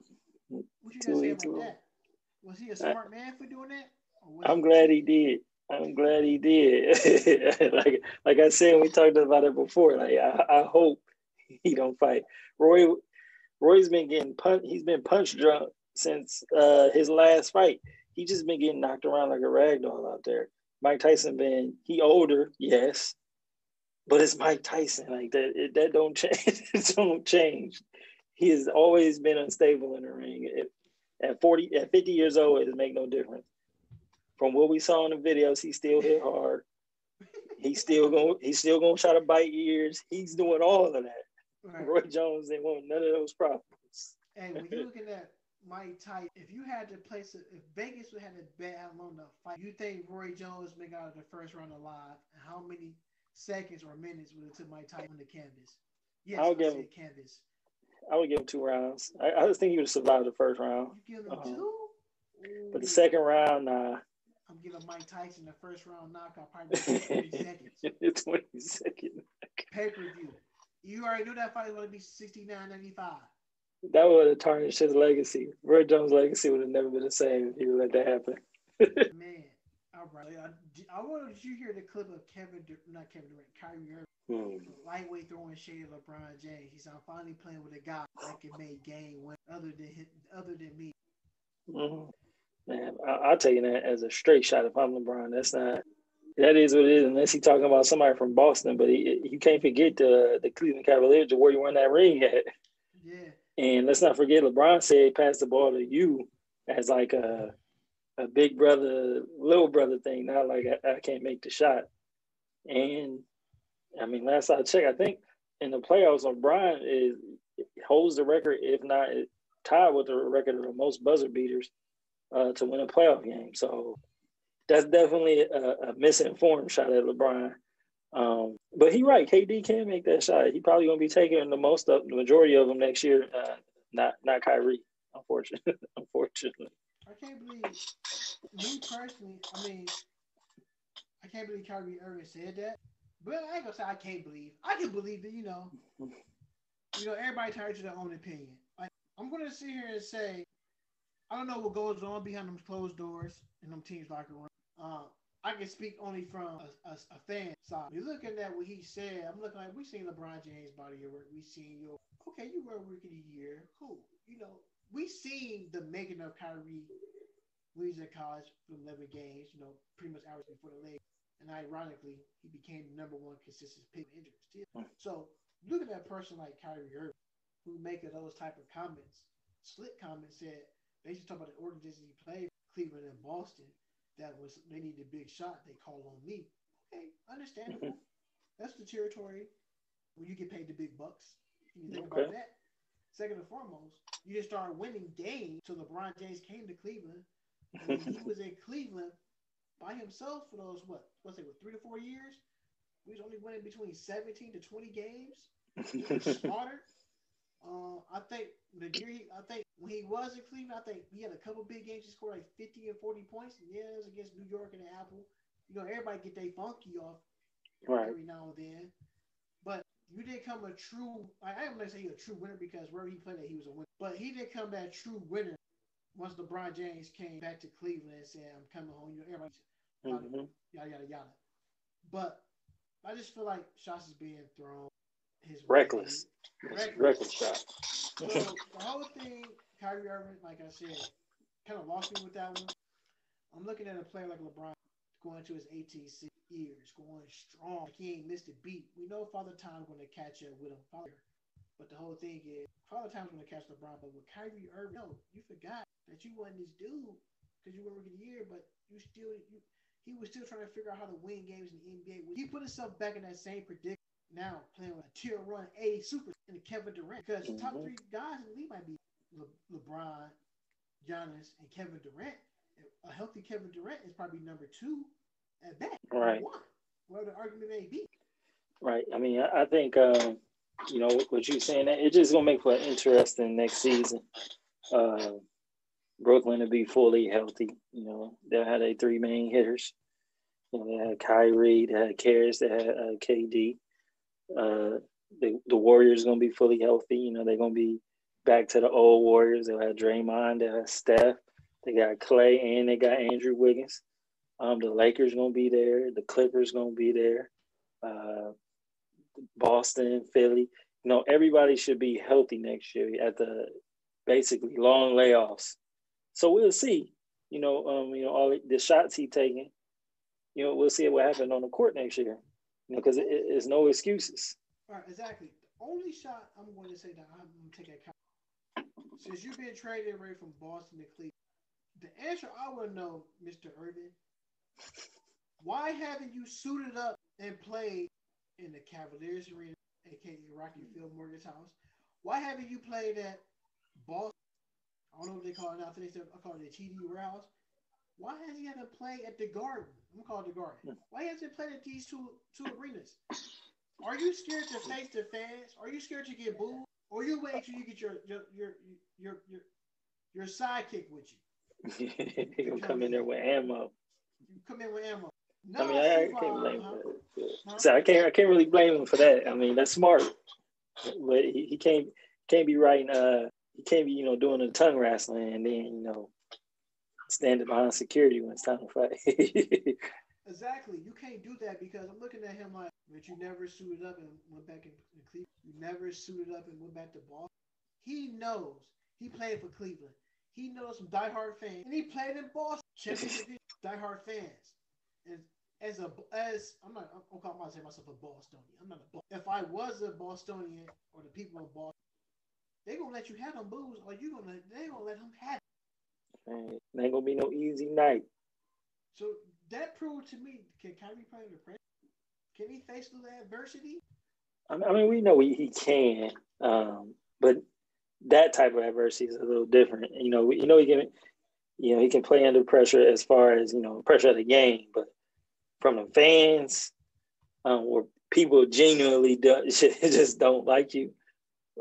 What you gonna say about that? Was he a smart man for doing that? I'm glad he did. I'm glad he did. like like I said, we talked about it before. Like I, I hope he don't fight. Roy Roy's been getting punch. He's been punch drunk since uh, his last fight. He just been getting knocked around like a rag doll out there. Mike Tyson been he older, yes, but it's Mike Tyson. Like that it, that don't change. it don't change. He has always been unstable in the ring. It, at 40, at 50 years old, it doesn't make no difference. From what we saw in the videos, he still hit hard. He's still going. He's still going to try to bite ears. He's doing all of that. Right. Roy Jones didn't want none of those problems. And when you're looking at Mike Tyson, if you had to place it, if Vegas would have to bet how long the fight, you think Roy Jones make out of the first round alive? And how many seconds or minutes would it took Mike Tyson on the canvas? Yes, I'll give him- canvas. I would give him two rounds. I, I just think he would have survived the first round, You give him Uh-huh. two. but the second round, nah. I'm giving Mike Tyson the first round knockout, probably 20 seconds. Twenty seconds. Pay per view. You already knew that fight was going to be 69.95. That would have tarnished his legacy. Roy Jones' legacy would have never been the same if he would let that happen. Man, all right. I, I wanted you hear the clip of Kevin, Dur- not Kevin Durant, Kyrie Irving, Hmm. lightweight throwing shade at LeBron James. He's "I'm finally playing with a guy that can make game win other than other than me." Mhm. Man, I, I'll you that as a straight shot if I'm LeBron. That's not. That is what it is. Unless he's talking about somebody from Boston, but he, you can't forget the the Cleveland Cavaliers, to where you won that ring at. Yeah, And let's not forget, LeBron said pass the ball to you as like a a big brother, little brother thing, not like I, I can't make the shot. And I mean, last I checked, I think in the playoffs, LeBron is holds the record, if not tied with the record of the most buzzer beaters uh, to win a playoff game. So that's definitely a, a misinformed shot at LeBron. Um, but he right, KD can make that shot. He probably gonna be taking the most of the majority of them next year. Uh, not not Kyrie, unfortunately. unfortunately. I can't believe me personally. I mean, I can't believe Kyrie Irving said that. But I ain't gonna say I can't believe. I can believe that. You know, you know, everybody turns to their own opinion. Like I'm gonna sit here and say, I don't know what goes on behind them closed doors in them teams locker room. Uh, I can speak only from a, a, a fan side. You're looking at what he said. I'm looking like we seen LeBron James body of work. We seen your okay, you were rookie of the year. Cool. You know, we seen the making of Kyrie at college for 11 games. You know, pretty much hours before the league. And ironically, he became the number one consistent pick in injuries. Still. Hmm. So look at that person like Kyrie Irving, who making those type of comments. Slick comments said they should talk about the organization he played, Cleveland and Boston. That was they need a big shot. They call on me. Okay, understandable. That's the territory when you get paid the big bucks. You think Okay. about that. Second and foremost, you just started winning games till LeBron James came to Cleveland. And he was in Cleveland by himself for those what? What's it? What, three to four years? We was only winning between seventeen to twenty games. He smarter. Uh, I think the year he, I think when he was in Cleveland, I think he had a couple big games. He scored like fifty and forty points. And yeah, it was against New York and Apple. You know, everybody get their funky off right. every now and then. You didn't come a true. I, I'm gonna say he a true winner because wherever he played, at, he was a winner. But he didn't come that true winner once LeBron James came back to Cleveland and said, "I'm coming home." You know, everybody Mhm. yada yada yada. But I just feel like shots is being thrown. His Reckless. Reckless. Reckless shot. So the whole thing, Kyrie Irving, like I said, kind of lost me with that one. I'm looking at a player like LeBron going to his ATC years, going strong. He ain't missed a beat. We know Father Time's going to catch up with him. Father, but the whole thing is Father Time's going to catch LeBron. But with Kyrie Irving, no, you forgot that you wasn't this dude because you were rookie of the year, but you still you. He was still trying to figure out how to win games in the NBA. He put himself back in that same predicament now playing with a tier one A super and Kevin Durant because the top Mhm. three guys in the league might be Le- LeBron, Giannis, and Kevin Durant. A healthy Kevin Durant is probably number two at number Right. Well, the argument may be. Right. I mean, I, I think um, you know what you're saying. It's just gonna make for an interesting next season. Uh, Brooklyn to be fully healthy. You know, they had a three main hitters. You know, they had Kyrie, they had Caris, they had uh, KD. Uh, the, the Warriors going to be fully healthy. You know, they're going to be back to the old Warriors. They have Draymond, they have Steph, they got Clay, and they got Andrew Wiggins. Um, the Lakers to be there. The Clippers to be there. Uh, Boston, Philly. You know, everybody should be healthy next year at the basically long layoffs. So we'll see. You know, um, you know all the shots he taking. You know, we'll see what happens on the court next year. You know, because it, it's no excuses. All right, exactly. The only shot I'm going to say that I'm going to take account since you've been traded away from Boston to Cleveland. The answer I want to know, Mr. Irvin, why haven't you suited up and played in the Cavaliers arena, aka Rocky Field Mortgage House? Why haven't you played at Boston? I don't know what they call it now. They I call it the TD Warehouse. Why has he had to play at the Garden? I'm gonna call it the Garden. Hmm. Why hasn't he played at these two two arenas? Are you scared to face the fans? Are you scared to get booed? Or you wait till you get your your your your your, your sidekick with you? He'll come in there with ammo. Come in with ammo. No, I mean, I, I can't blame him. Huh? So I can't, I can't really blame him for that. I mean, that's smart, but he, he can't, can't be writing. Uh, he can't be, you know, doing the tongue wrestling and then, you know, standing behind security when it's time to fight. exactly. You can't do that because I'm looking at him like, but you never suited up and went back in, in Cleveland. You never suited up and went back to Boston. He knows. He played for Cleveland. He knows some diehard fans, and he played in Boston. Championship diehard fans. And as a as I'm not I'm calling myself myself a Bostonian. I'm not a if I was a Bostonian or the people of Boston, they gonna let you have them booze, or you gonna they gonna let them have. It. It ain't gonna be no easy night. So that proved to me, can Kyrie play under pressure? Can he face the adversity? I mean, we know he, he can, um, but that type of adversity is a little different. You know, you know he can, you know, he can play under pressure as far as you know pressure of the game, but from the fans, um, where people genuinely do, just don't like you.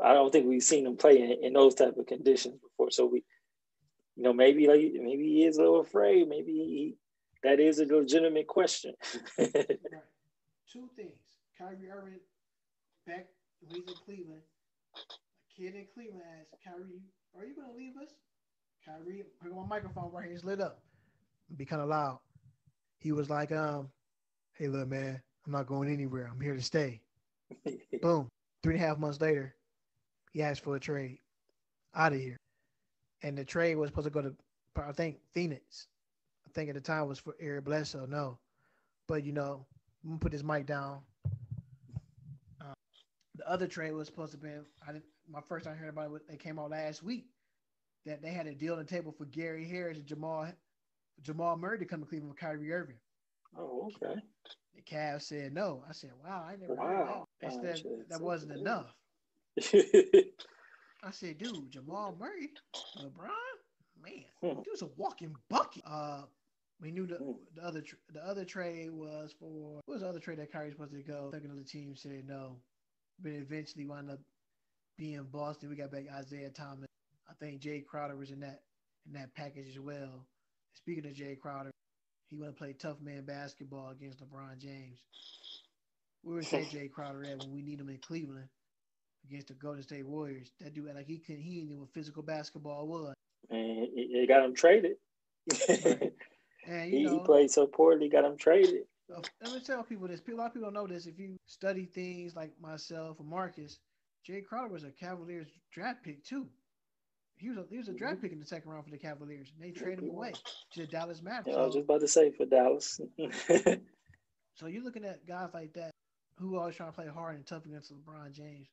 I don't think we've seen him play in, in, those type of conditions before. So we, you know, maybe like maybe he is a little afraid. Maybe he, that is a legitimate question. Two things: Kyrie Irving back when he's in Cleveland. A kid in Cleveland asked Kyrie, "Are you going to leave us?" Kyrie, I got my microphone right here. It's lit up. Be kind of loud he was like, um, hey, look, man, I'm not going anywhere. I'm here to stay. Boom. Three and a half months later, he asked for a trade out of here. And the trade was supposed to go to, I think, Phoenix. I think at the time was for Eric Bledsoe. No. But, you know, I'm going to put this mic down. Uh, the other trade was supposed to be, I didn't, my first time hearing about it, it came out last week that they had a deal on the table for Gary Harris and Jamal Jamal Murray to come to Cleveland with Kyrie Irving. Oh, okay. The Cavs said no. I said, wow, I never wow. heard that. They said that wasn't enough. I said, dude, Jamal Murray, LeBron, man, hmm. dude's a walking bucket. Uh, we knew the, hmm. the other tr- the other trade was for what was the other trade that Kyrie was supposed to go? Second of the team said no, but eventually wound up being Boston. We got back Isaiah Thomas. I think Jae Crowder was in that in that package as well. Speaking of Jae Crowder, he want to play tough man basketball against LeBron James. We would say Jae Crowder at when we need him in Cleveland against the Golden State Warriors? That dude like he couldn't he knew what physical basketball was. And he got him traded. and you he, know, he played so poorly, got him traded. Let me tell people this. A lot of people don't know this. If you study things like myself or Marcus, Jae Crowder was a Cavaliers draft pick too. He was a, he was a draft pick in the second round for the Cavaliers. And they traded him away to the Dallas Mavericks. Yeah, I was just about to say for Dallas. so you're looking at guys like that who always trying to play hard and tough against LeBron James.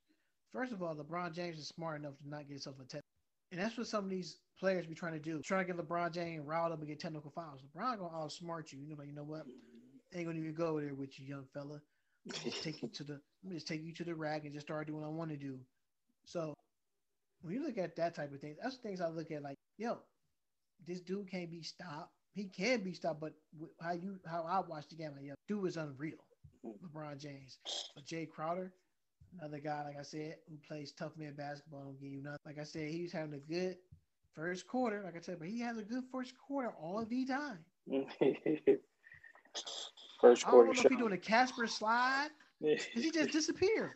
First of all, LeBron James is smart enough to not get himself a test. And that's what some of these players be trying to do. Trying to get LeBron James riled up and get technical fouls. LeBron gonna outsmart you. You know, like, you know what? ain't gonna even go there with you, young fella. Just take you to the let me just take you to the rack and just start doing what I want to do. So when you look at that type of thing, that's things I look at like, yo, this dude can't be stopped. He can be stopped, but how you how I watch the game, like, yo, dude is unreal. LeBron James, but Jae Crowder, another guy, like I said, who plays tough man basketball, don't give you nothing. Like I said, he's having a good first quarter, like I said, but he has a good first quarter all of the time. First quarter. I don't know if shot. he's doing a Casper slide. He just disappeared.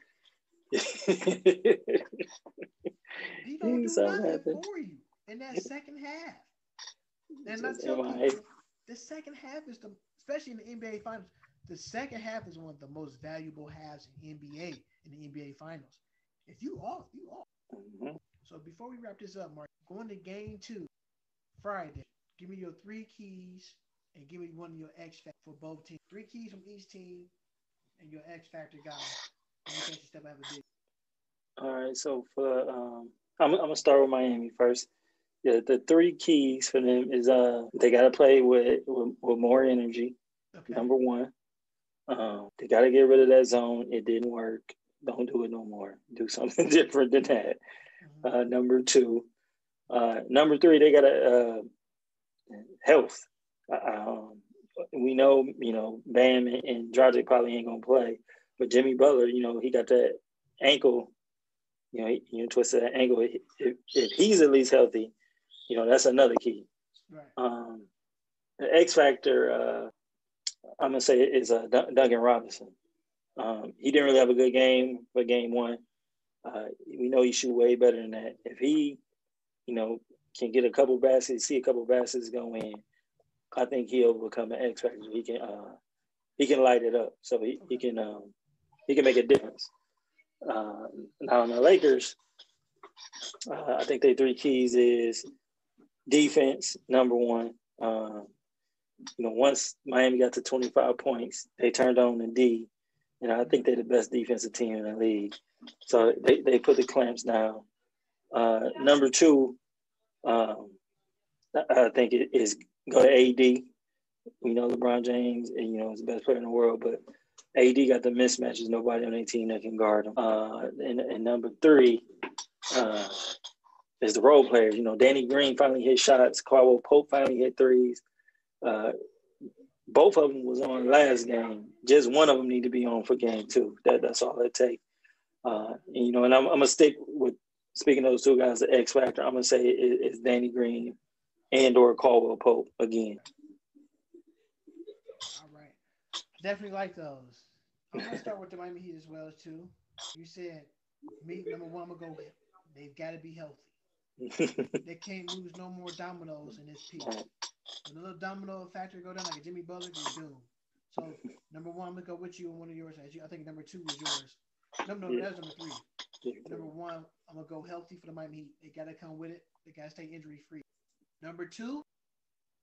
He don't do He's so nothing happy. for you in that second half. And I Just tell MIA. people, the second half is the, especially in the NBA Finals, the second half is one of the most valuable halves in NBA in the NBA Finals. If you off, you off. Mhm. So before we wrap this up, Mark, going to game two, Friday. Give me your three keys and give me one of your X factor for both teams. Three keys from each team and your X factor guy. And you you step out of a big. All right, so for um, I'm, I'm gonna start with Miami first. Yeah, the three keys for them is uh they gotta play with with, with more energy. Okay. Number one, um, they gotta get rid of that zone. It didn't work. Don't do it no more. Do something different than that. Mhm. Uh, number two, uh, number three, they got to uh, health. Uh, um, we know, you know, Bam and, and Dragic probably ain't gonna play, but Jimmy Butler, you know, he got that ankle. You know, you twisted that angle. If, if he's at least healthy, you know, that's another key. Right. Um, the X factor, uh, I'm gonna say is uh, Dun- Duncan Robinson. Um, he didn't really have a good game for game one. Uh, we know he shoot way better than that. If he, you know, can get a couple baskets, see a couple baskets go in, I think he'll become an X factor. He can, uh, he can light it up. So he, he can, um, he can make a difference. Uh, now in the Lakers, uh, I think their three keys is defense, number one. Um, you know, once Miami got to 25 points, they turned on the D, You know, I think they're the best defensive team in the league. So they, they put the clamps down. Uh, number two, um, I I think it is go to AD. We know LeBron James, and you know, is the best player in the world, but AD got the mismatches. Nobody on their team that can guard him. Uh, and, and number three uh, is the role players. You know, Danny Green finally hit shots. Caldwell Pope finally hit threes. Uh, both of them was on last game. Just one of them need to be on for game two. That that's all it takes. Uh, and, you know, and I'm, I'm gonna stick with speaking of those two guys, the X factor. I'm gonna say it, it's Danny Green and or Caldwell Pope again. All right. Definitely like those. I'm gonna start with the Miami Heat as well too. You said me number one. I'm gonna go. They've got to be healthy. They can't lose no more dominoes in this piece. When a little domino factor go down like a Jimmy Butler, you're doomed. So number one, I'm gonna go with you on one of yours. As you, I think number two was yours. No, no, Yeah. that's number three. Number one, I'm gonna go healthy for the Miami Heat. They gotta come with it. They gotta stay injury free. Number two,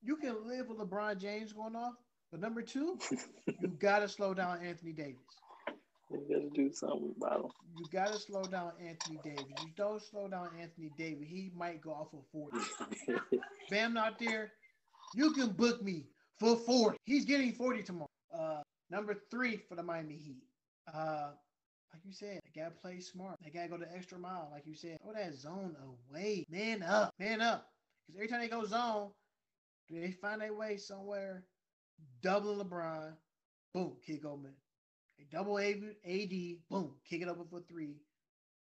you can live with LeBron James going off, but number two, you gotta slow down Anthony Davis. we gotta do something about him. You gotta slow down Anthony Davis. You don't slow down Anthony Davis, he might go off for 40. Bam not there, you can book me for 40. He's getting 40 tomorrow. Uh, number three for the Miami Heat. Uh, like you said, they gotta play smart. They gotta go the extra mile, like you said. Go that zone away. Man up. Man up. Because every time they go zone, they find their way somewhere. Double LeBron. Boom. Kick open. They double AD. Boom. Kick it over for three.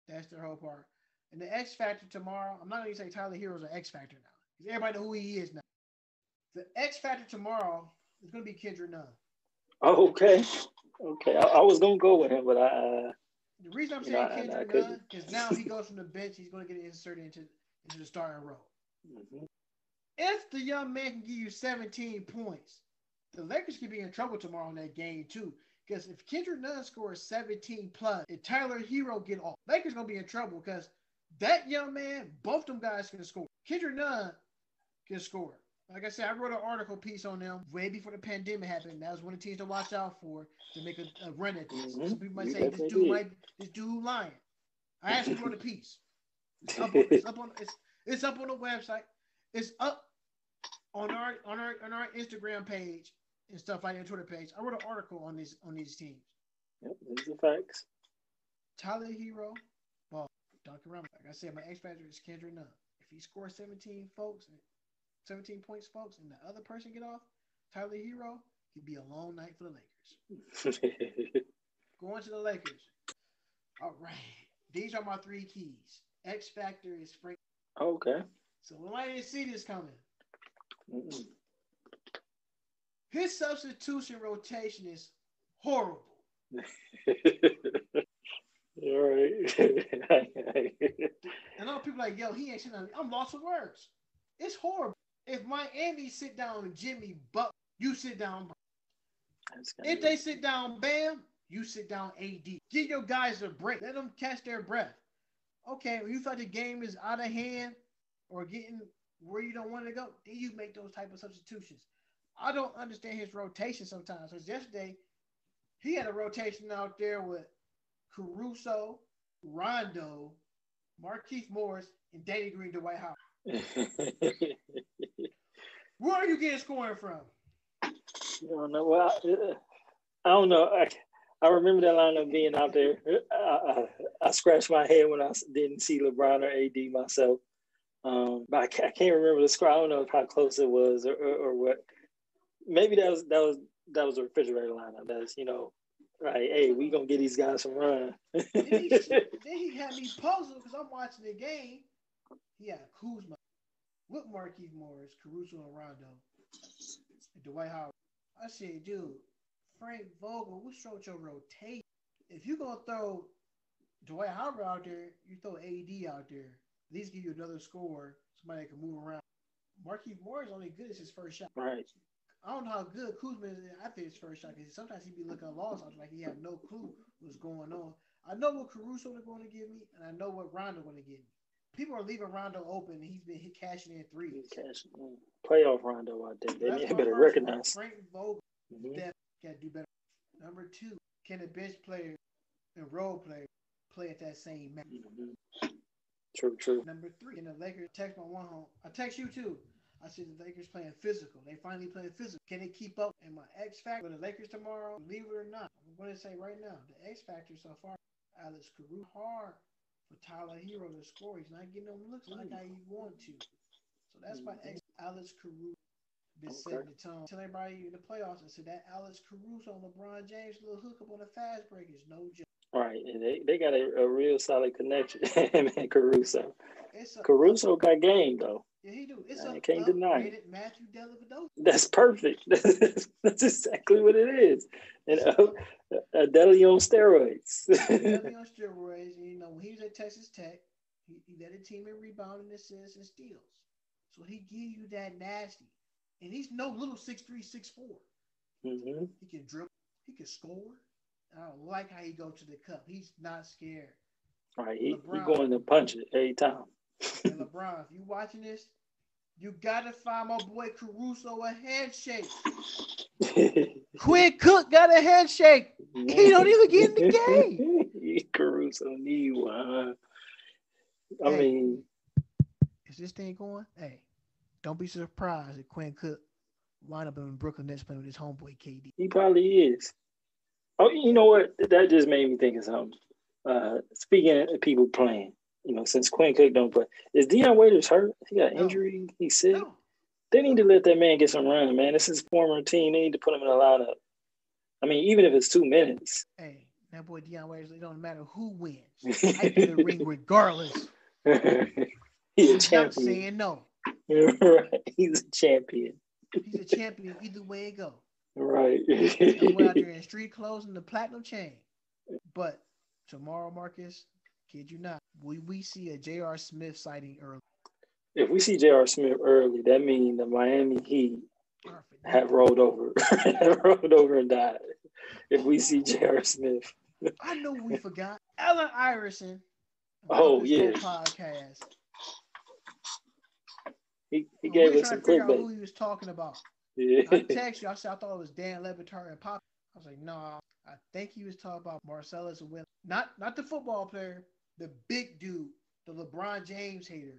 That's their whole part. And the X Factor tomorrow, I'm not going to say Tyler Herro's an X Factor now. Because everybody know who he is now. The X Factor tomorrow is going to be Kendrick Nunn. Oh, okay. Okay. I, I was gonna go with him, but I uh, The reason I'm saying know, I- I. Nunn is now he goes from the bench, he's going to get inserted into, into the starting role. mhm. If the young man can give you 17 points, the Lakers could be in trouble tomorrow in that game too. Because if Kendrick Nunn scores 17 plus, and Tyler Herro get off, Lakers gonna be in trouble because that young man, both them guys can score. Kendrick Nunn can score. Like I said, I wrote an article piece on them way before the pandemic happened. That was one of the teams to watch out for to make a, a run at this. Mhm. Some people might say this dude might this dude lying. I actually wrote a piece. It's up on, it's up on it's, it's up on the website. It's up on our on our on our Instagram page and stuff like that, Twitter page. I wrote an article on these on these teams. Yep, these are facts. Tyler Herro, well, Duncan Robinson. Like I said, my X factor is Kendrick Nunn. If he scores 17 folks, 17 points, folks, and the other person get off, Tyler Herro, could be a long night for the Lakers. Going to the Lakers. All right. These are my three keys. X factor is Frank. okay. So I didn't see this coming. Mm-mm. His substitution rotation is horrible. All right. And all people like, yo, he ain't down. I'm lost for words. It's horrible. If Miami sit down Jimmy Buck, you sit down. If they sit down Bam, you sit down AD. Give your guys a break. Let them catch their breath. Okay, when you thought the game is out of hand or getting where you don't want to go, then you make those type of substitutions. I don't understand his rotation sometimes. Because yesterday, he had a rotation out there with Caruso, Rondo, Markieff Morris, and Danny Green, Dwight Howard. Where are you getting scoring from? I don't know. Well, I, I don't know. I, I remember that lineup being out there. I, I, I scratched my head when I didn't see LeBron or AD myself. Um, but I can't, I can't remember the score. I don't know how close it was or, or, or what. Maybe that was that was that was a refrigerator lineup. That's you know, right? hey, we gonna get these guys some run. Then he, then he had me puzzled because I'm watching the game. He had Kuzma with Markieff Morris, Caruso, and Rondo, and Dwight Howard. I said, dude, Frank Vogel, what's wrong with your rotation? If you're gonna throw Dwight Howard out there, you throw AD out there. At least give you another score, somebody that can move around. Markieff Morris only good as his first shot. right. I don't know how good Kuzma is after his first shot because sometimes he'd be looking lost. I was like he had no clue what's going on. I know what Caruso is going to give me, and I know what Rondo going to give me. People are leaving Rondo open, and he's been hit cashing in threes. Cash, mm, playoff Rondo out there. They, better recognize. Frank Vogel Mhm. got to do better. Number two, can a bench player and role player play at that same match? Mhm. True, true. Number three, can the Lakers text my one home? I text you too. I said the Lakers playing physical. They finally playing physical. Can they keep up? And my X factor for the Lakers tomorrow, believe it or not, I'm going to say right now, the X factor so far, Alex Caruso hard for Tyler Herro to score. He's not getting them looks like how you mm. want to. So that's my mm. X. Alex Caruso been Okay. setting the tone. Tell everybody in the playoffs. I said that Alex Caruso on LeBron James little hookup on the fast break is no joke. Right. And they, they got a, a real solid connection. Him and Caruso. A Caruso got game though. Yeah, he do. It's I can't deny. Matthew Dellavedova. That's perfect. That's exactly what it is. And uh, a deli on steroids. Definitely on steroids. And, you know, when he was at Texas Tech, he, he led a team in rebounding, assists, and steals. So he give you that nasty. And he's no little six three, six four. hmm He can dribble. He can score. I don't like how he go to the cup. He's not scared. Right. He, he going to punch it every time. And LeBron, if you watching this, you gotta find my boy Caruso a handshake. Quinn Cook got a handshake. He don't even get in the game. Caruso need one. I Hey. mean, Is this thing going? Hey, don't be surprised if Quinn Cook wind up in Brooklyn Nets playing with his homeboy KD. he probably is. Oh, you know what? That just made me think of something. Uh, speaking of people playing, you know, since Quinn Cook don't play, is Dion Waiters hurt? He got No. injury. He's sick. No, They need to let that man get some run, man. This is former team. They need to put him in the lineup. I mean, even if it's two minutes. hey, that boy Dion Waiters. It don't matter who wins. I get the ring regardless. He's a champion. saying no. right. He's a champion. He's a champion either way it go. Right. I went out there in street clothes and the platinum chain. But tomorrow, Marcus, kid you not, we we see a J.R. Smith sighting early. if we see J.R. Smith early, that means the Miami Heat Perfect. have rolled over, have rolled over and died. If we see J.R. Smith, I know we forgot. Allen Iverson. Oh, yeah. Podcast. he, he gave us some out who he was talking about. Yeah. I texted you. I said I thought it was Dan Le Batard and Pop. I was like, no, I think he was talking about Marcellus Will. Not not the football player, the big dude, the LeBron James hater.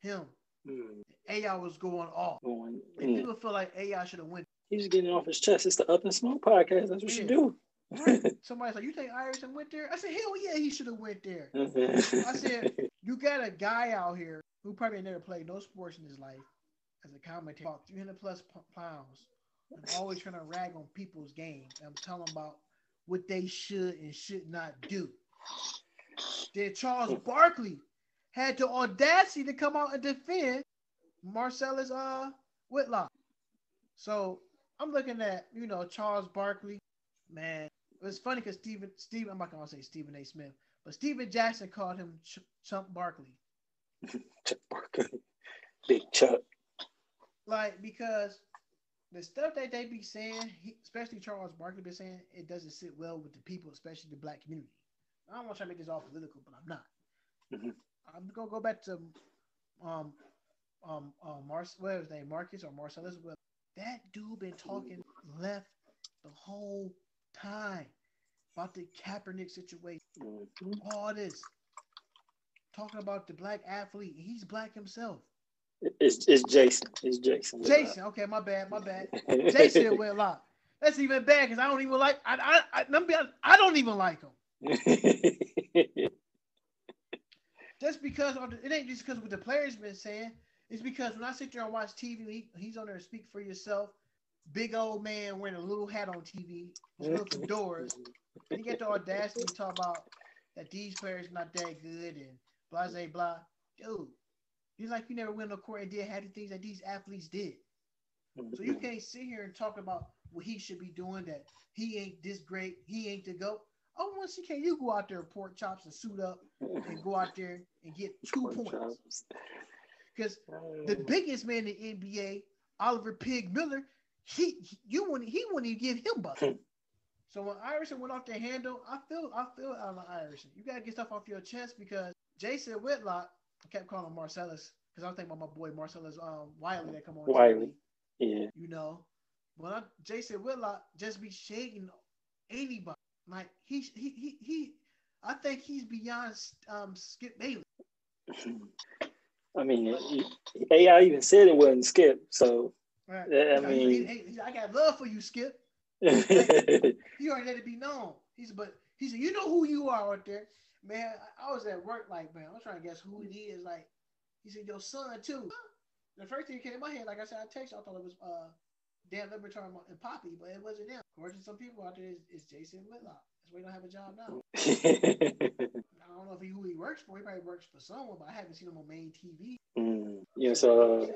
Him. Hmm. AI was going off. Going And in. people feel like AI should have went. He's getting it off his chest. It's the Up and Smoke podcast. That's what you do. Somebody's like, you think Iverson went there? I said, hell yeah, he should have went there. I said, you got a guy out here who probably never played no sports in his life as a commentator, about 300 plus p- pounds, and always trying to rag on people's game. And I'm telling about what they should and should not do. Then Charles Barkley had the audacity to come out and defend Marcellus uh Whitlock. So I'm looking at you know Charles Barkley, man. It's funny because Stephen Stephen I'm not gonna say Stephen A. Smith, but Stephen Jackson called him Ch- Chump Barkley. Chuck Barkley, Big Chuck. Like because the stuff that they be saying, he, especially Charles Barkley, be saying it doesn't sit well with the people, especially the black community. I don't want to try to make this all political, but I'm not. Mhm. I'm gonna go back to um um um Mar- what was his name Marcus or Marcellus. Well, that dude been talking left the whole time about the Kaepernick situation. Mhm. All this talking about the black athlete. He's black himself. It's, it's Jason. It's Jason. Jason. Okay, my bad, my bad. Jason went Whitlock. That's even bad because I don't even like. I I I, let me be honest, I don't even like him. Just because it ain't just because what the players been saying. It's because when I sit there and watch TV, he, he's on there to speak for yourself. Big old man wearing a little hat on TV, his little fedoras. And he get the audacity to talk about that these players not that good and blah blah blah. Dude, you like you never went to court and did half the things that these athletes did. So you mm-hmm. can't sit here and talk about what he should be doing. That he ain't this great. He ain't the goat. Oh, once you can, you go out there and pork chops and suit up and go out there and get two points. Because the biggest man in the NBA, Oliver Pig Miller, he you wouldn't he wouldn't even give him butter. so when Iverson went off the handle, I feel I feel Allen Iverson. You gotta get stuff off your chest because Jason Whitlock, I kept calling him Marcellus because I was thinking about my boy Marcellus um, Wiley that come on. Wiley. TV, Yeah. you know, but I, Jason Whitlock just be shading anybody. Like he he he he. I think he's beyond um, Skip Bayless. I mean, AI even said it wasn't Skip, so Right. I mean- he- he- I got love for you, Skip. He already let it be known. He said, but he said, you know who you are out there, man. I, was at work, like, man, I was trying to guess who it is. Like, he said, your son too. The first thing that came in my head, like I said, I texted, you, I thought it was uh, Dan Le Batard and Poppy, but it wasn't them. According to some people out there, is, it's Jason Whitlock. That's why he don't have a job now. I don't know if he who he works for. He probably works for someone, but I haven't seen him on main TV. Mm, yeah. So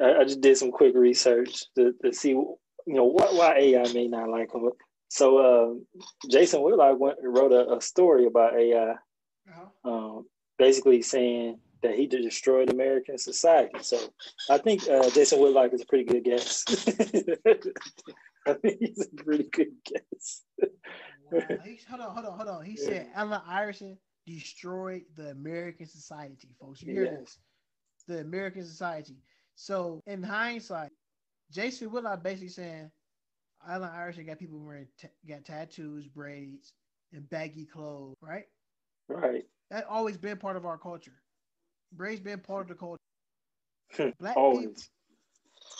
uh, I, I just did some quick research to, to see, you know, why, why AI may not like him. So um, Jason Whitlock went, wrote a, a story about AI, uh-huh. um, basically saying that he destroyed American society. So I think uh, Jason Whitlock is a pretty good guess. I think he's a pretty good guess. Wow. Hold on, hold on, hold on. He said Allen Iverson destroyed the American society, folks. You hear Yeah. this? The American society. So in hindsight, Jason Willard basically saying Allen Iverson got people wearing t- got tattoos, braids, and baggy clothes, right? Right. That always been part of our culture. Braids been part of the culture. Black people, Always.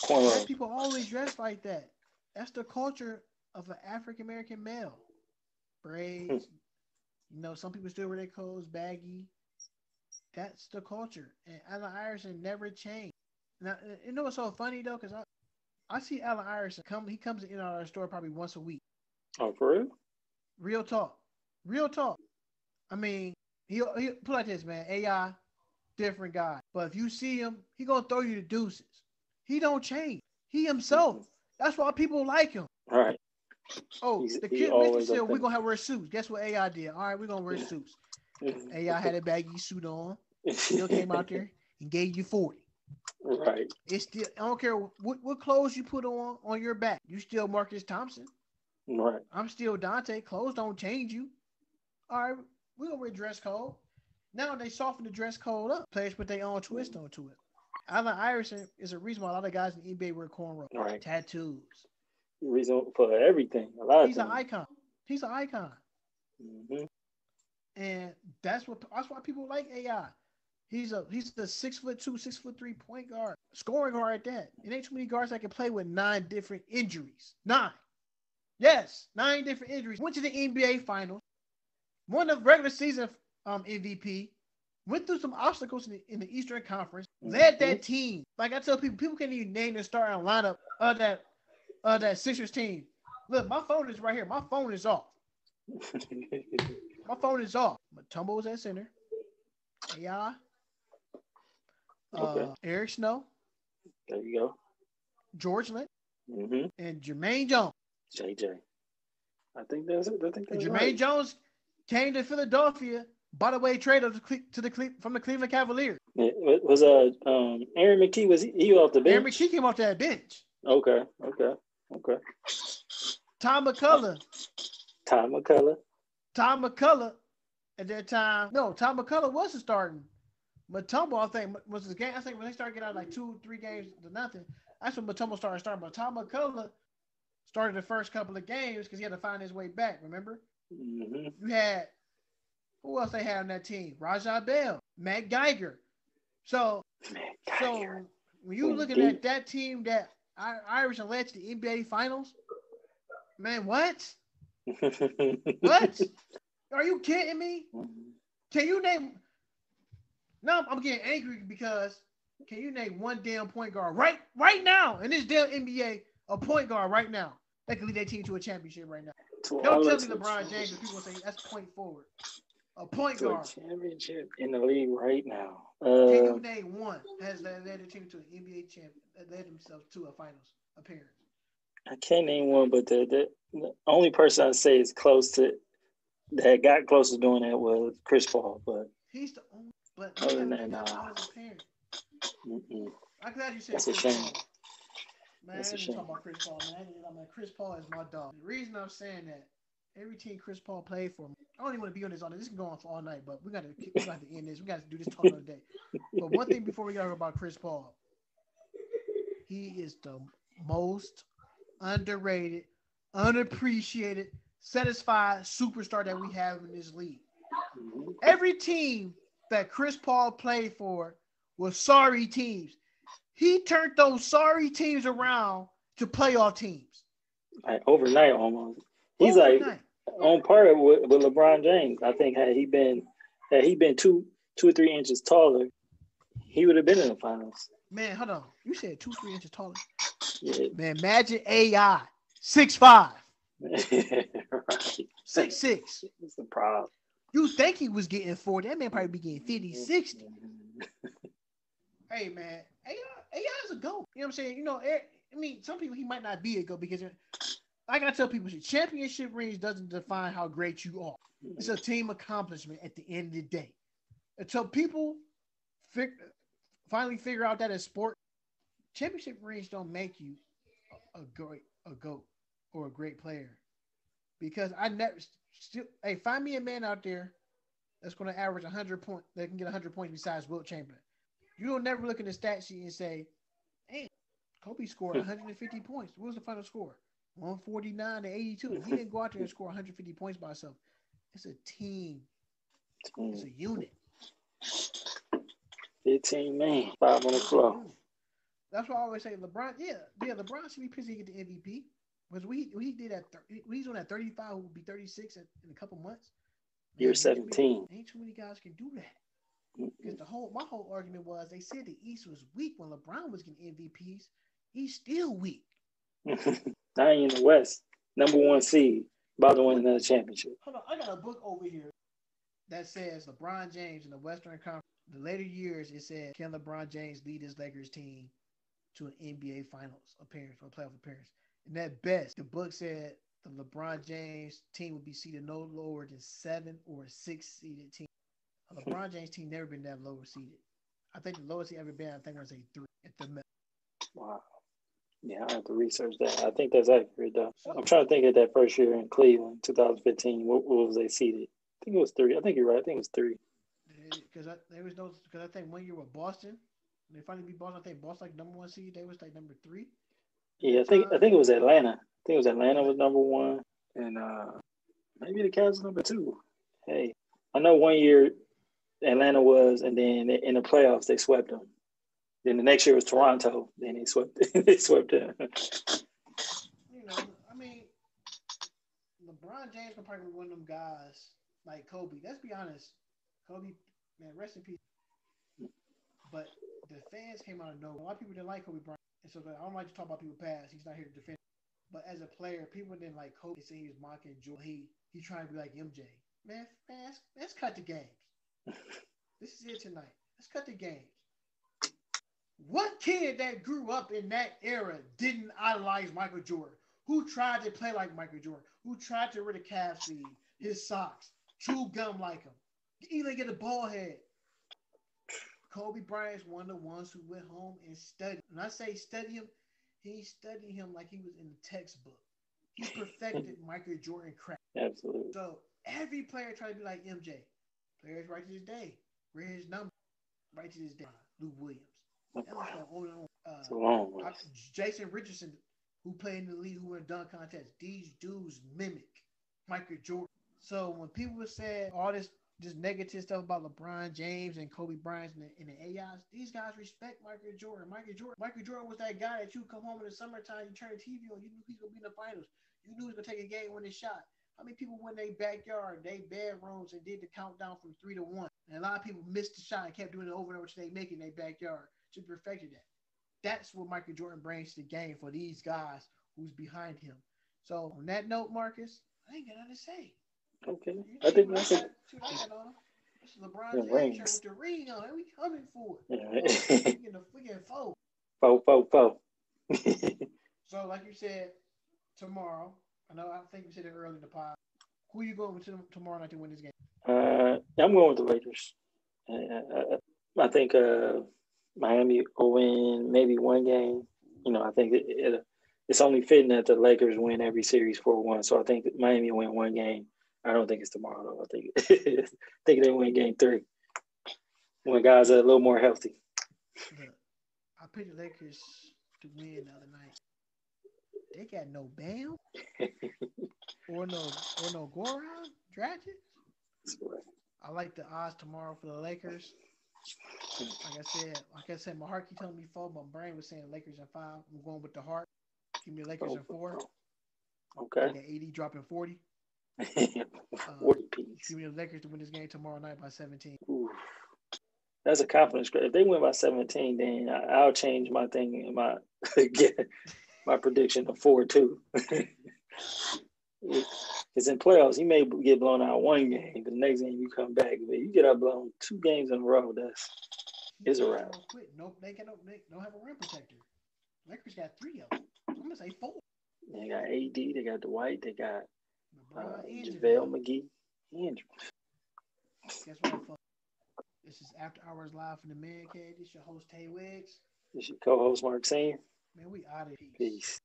black people always dress like that. That's the culture of an African American male. Braids. Hmm. you know, some people still wear their clothes baggy. That's the culture. And Allen Iverson never changed. Now, you know what's so funny though? Because I, I see Allen Iverson come. He comes in our store probably once a week. Oh, for real? Real talk. Real talk. I mean, he he put like this, man. AI, different guy. But if you see him, he gonna throw you the deuces. He don't change. He himself. Mm-hmm. That's why people like him. Right. Oh, He's- the kid always said we're gonna have wear suits. Guess what AI did? All right, we're gonna wear suits. AI had a baggy suit on. Still came out there and gave you 40. Right. It's still I don't care what, what clothes you put on on your back. You still Marcus Thompson. Right. I'm still Dante. Clothes don't change you. All right, we're gonna wear dress code. Now they soften the dress code up. Players put their own twist onto it. Allen Iverson is a reason why a lot of guys in NBA wear cornrows, Right. tattoos. Reason for everything. A lot of He's an icon. He's an icon. Mhm. And that's what that's why people like AI. He's a he's the six foot two, six foot three point guard, scoring guard at that. It ain't too many guards that can play with nine different injuries. Nine. Yes, nine different injuries. Went to the NBA finals, won the regular season um, MVP, went through some obstacles in the, in the Eastern Conference, led that team. Like I tell people, people can't even name the starting lineup of that of that Sixers team. Look, my phone is right here. My phone is off. My phone is off. Mutombo was at center. AI. Uh, Okay. Eric Snow. There you go. George Lynch, Mm-hmm. and Jumaine Jones. JJ. I think that's it. I think And that's Jermaine right. Jones came to Philadelphia, by the way, trade of the Cle- to the Cle- from the Cleveland Cavaliers. It was uh um Aaron McKie was he, he off the bench? Aaron McKie came off that bench. Okay, okay, okay. Tom MacCulloch, Ty MacCulloch. Tom MacCulloch at that time. No, Tom MacCulloch wasn't starting. Mutombo, I think, was the game. I think when they started getting out like two, three games to nothing, that's when Mutombo started starting. But Tom MacCulloch started the first couple of games because he had to find his way back. Remember, hmm you had who else they had on that team? Raja Bell, Matt Geiger. So, Man, so when you looking at that team that I- Irish and led to the NBA Finals, man, what? What? Are you kidding me? Can you name? No, I'm getting angry because can you name one damn point guard right right now in this damn NBA a point guard right now that can lead their team to a championship right now? Don't tell me LeBron James and people say that's point forward. A point to a guard. championship in the league right now. Can Uh, you name one has led led their team to an NBA champ that led themselves to a finals appearance? I can't name one, but the, the the only person I say is close to that got close to doing that was Chris Paul, but He's the only but Other he than that, nah. mm-mm. I'm glad you said That's a shame. Paul. Man, That's a I didn't talk about Chris Paul, man. I mean, Chris Paul is my dog. The reason I'm saying that, every team Chris Paul played for, I don't even want to be on this all night. This can go on for all night, but we got to we got to end this. We got to do this talk another day. But one thing before we talk about Chris Paul, he is the most underrated, unappreciated, satisfied superstar that we have in this league. Every team that Chris Paul played for was sorry teams. He turned those sorry teams around to playoff teams. like overnight almost. He's oh, like Overnight. on par with, with LeBron James. I think had he been had he been two two or three inches taller, he would have been in the finals. man, hold on. You said two, three inches taller. Yeah. Man, imagine AI six five, right. six six. That's the problem. You think he was getting 40. That man probably be getting 50, 60. Hey man, AI, AI is a goat. You know what I'm saying? You know, I mean, some people he might not be a goat because like I tell people, championship rings doesn't define how great you are. It's a team accomplishment at the end of the day. Until people fig- finally figure out that in sport, championship rings don't make you a, a great a goat or a great player. Because I never still hey, find me a man out there that's going to average 100 points that can get 100 points besides Wilt Chamberlain. You don't never look in the stat sheet and say, "Hey, Kobe scored hmm. 150 points. What was the final score? 149 to 82." If He didn't go out there and score 150 points by himself. It's a team. It's a unit. 15 man, five on the floor. That's why I always say LeBron. Yeah, yeah. LeBron should be pissed he get the MVP because we we did that. Thir- he's on that 35. Who will be 36 in, in a couple months. Year ain't too many- 17. Ain't too many guys can do that. Because the whole my whole argument was they said the East was weak when LeBron was getting MVPs. He's still weak. he in the West, number one seed, about to win another championship. Hold on, I got a book over here that says LeBron James in the Western Conference. The later years, it said, can LeBron James lead his Lakers team to an NBA Finals appearance or playoff appearance? And at best, the book said the LeBron James team would be seeded no lower than seven or six seeded team. A hmm. LeBron James team never been that lower seeded. I think the lowest he ever been, I think was a three at the middle. Wow. Yeah, I have to research that. I think that's accurate, though. I'm trying to think of that first year in Cleveland, 2015. What, what was they seeded? I think it was three. I think you're right. I think it was three. Because there was no, because I think one year with Boston, they finally beat Boston. I think Boston like number one seed. They was like number three. Yeah, I think I think it was Atlanta. I think it was Atlanta was number one, and uh maybe the Cavs number two. Hey, I know one year Atlanta was, and then in the playoffs they swept them. Then the next year was Toronto. Then they swept they swept them. You know, I mean, LeBron James can probably be one of them guys like Kobe. Let's be honest, Kobe, man, rest in peace. But the fans came out of nowhere. A lot of people didn't like Kobe Bryant, and so I don't like to talk about people past. He's not here to defend. But as a player, people didn't like Kobe. They say he was mocking Joe. He he trying to be like MJ. Man, man, let's, let's cut the games. this is it tonight. Let's cut the games. What kid that grew up in that era didn't idolize Michael Jordan? Who tried to play like Michael Jordan? Who tried to rid of calf his socks, chew gum like him, even get a ball head? Kobe Bryant's one of the ones who went home and studied. When I say study him, he studied him like he was in the textbook. He perfected Michael Jordan craft. Absolutely. So every player try to be like MJ. Players right to this day. Read his number. Right to this day. Lou Williams. Uh, It's a long one. Jason Richardson, who played in the league, who won dunk contest. These dudes mimic Michael Jordan. So when people were saying all this this negative stuff about LeBron James and Kobe Bryant and the, and the AIs, these guys respect Michael Jordan. Michael Jordan, Michael Jordan was that guy that you come home in the summertime, you turn the TV on, you knew he was gonna be in the finals. You knew he was gonna take a game when they shot. How many people went in their backyard, they bedrooms, and did the countdown from three to one? And a lot of people missed the shot and kept doing it over and over till they make it in their backyard. To perfected that. That's what Michael Jordan brings to the game for these guys who's behind him. So on that note, Marcus, I ain't got nothing to say. Okay. I think that's I it. got- see what I got on? This is LeBron The James with the ring on. We coming for it. We getting, getting four. Four, four, four. So like you said, tomorrow, I know I think we said it earlier in the pod. Who you going to tomorrow night to win this game? Uh, I'm going with the Lakers. Uh, I think uh, Miami will win maybe one game. You know, I think it, it, it's only fitting that the Lakers win every series 4-1. So I think that Miami will win one game. I don't think it's tomorrow though. I think I think they win game three when guys are a little more healthy. Look, I picked the Lakers to win the other night. They got no Bam or no or no Goran Dragic. I like the odds tomorrow for the Lakers. Like I said, like I said, my heart keep telling me four. My brain was saying Lakers in five. I'm going with the heart. Give me Lakers oh, in four. Okay. Get AD dropping forty. Uh, forty piece. Give me the Lakers to win this game tomorrow night by 17. Oof. That's a confidence grade. If they win by 17, then I- I'll change my thing in my get my prediction to four two. Because in playoffs, you may get blown out one game, but the next game you come back, but you get out blown two games in a row. That's It's a wrap. Quit. Nope, they can they don't have a rim protector. Lakers got three of them. I'm gonna say four. they got AD, they got Dwight, they got uh, JaVale. McGee, Andrew. Guess what? fuck? This is After Hours Live from the Man Cave. This your host Tay Wiggs. this your co-host Mark Senior. Man, we out of here. Peace.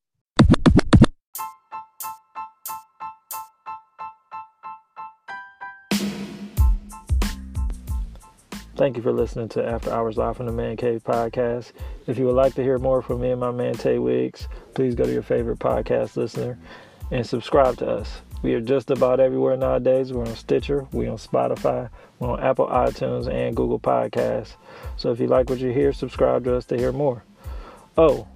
Thank you for listening to After Hours Live from the Man Cave podcast. If you would like to hear more from me and my man Tay Wiggs, please go to your favorite podcast listener and subscribe to us. We are just about everywhere nowadays. We're on Stitcher, we're on Spotify, we're on Apple iTunes and Google Podcasts. So if you like what you hear, subscribe to us to hear more. Oh,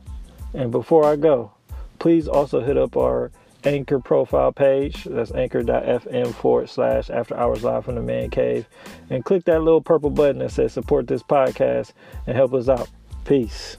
and before I go, please also hit up our Anchor profile page. That's anchor.fm forward slash after hours live from the man cave. And click that little purple button that says support this podcast and help us out. Peace.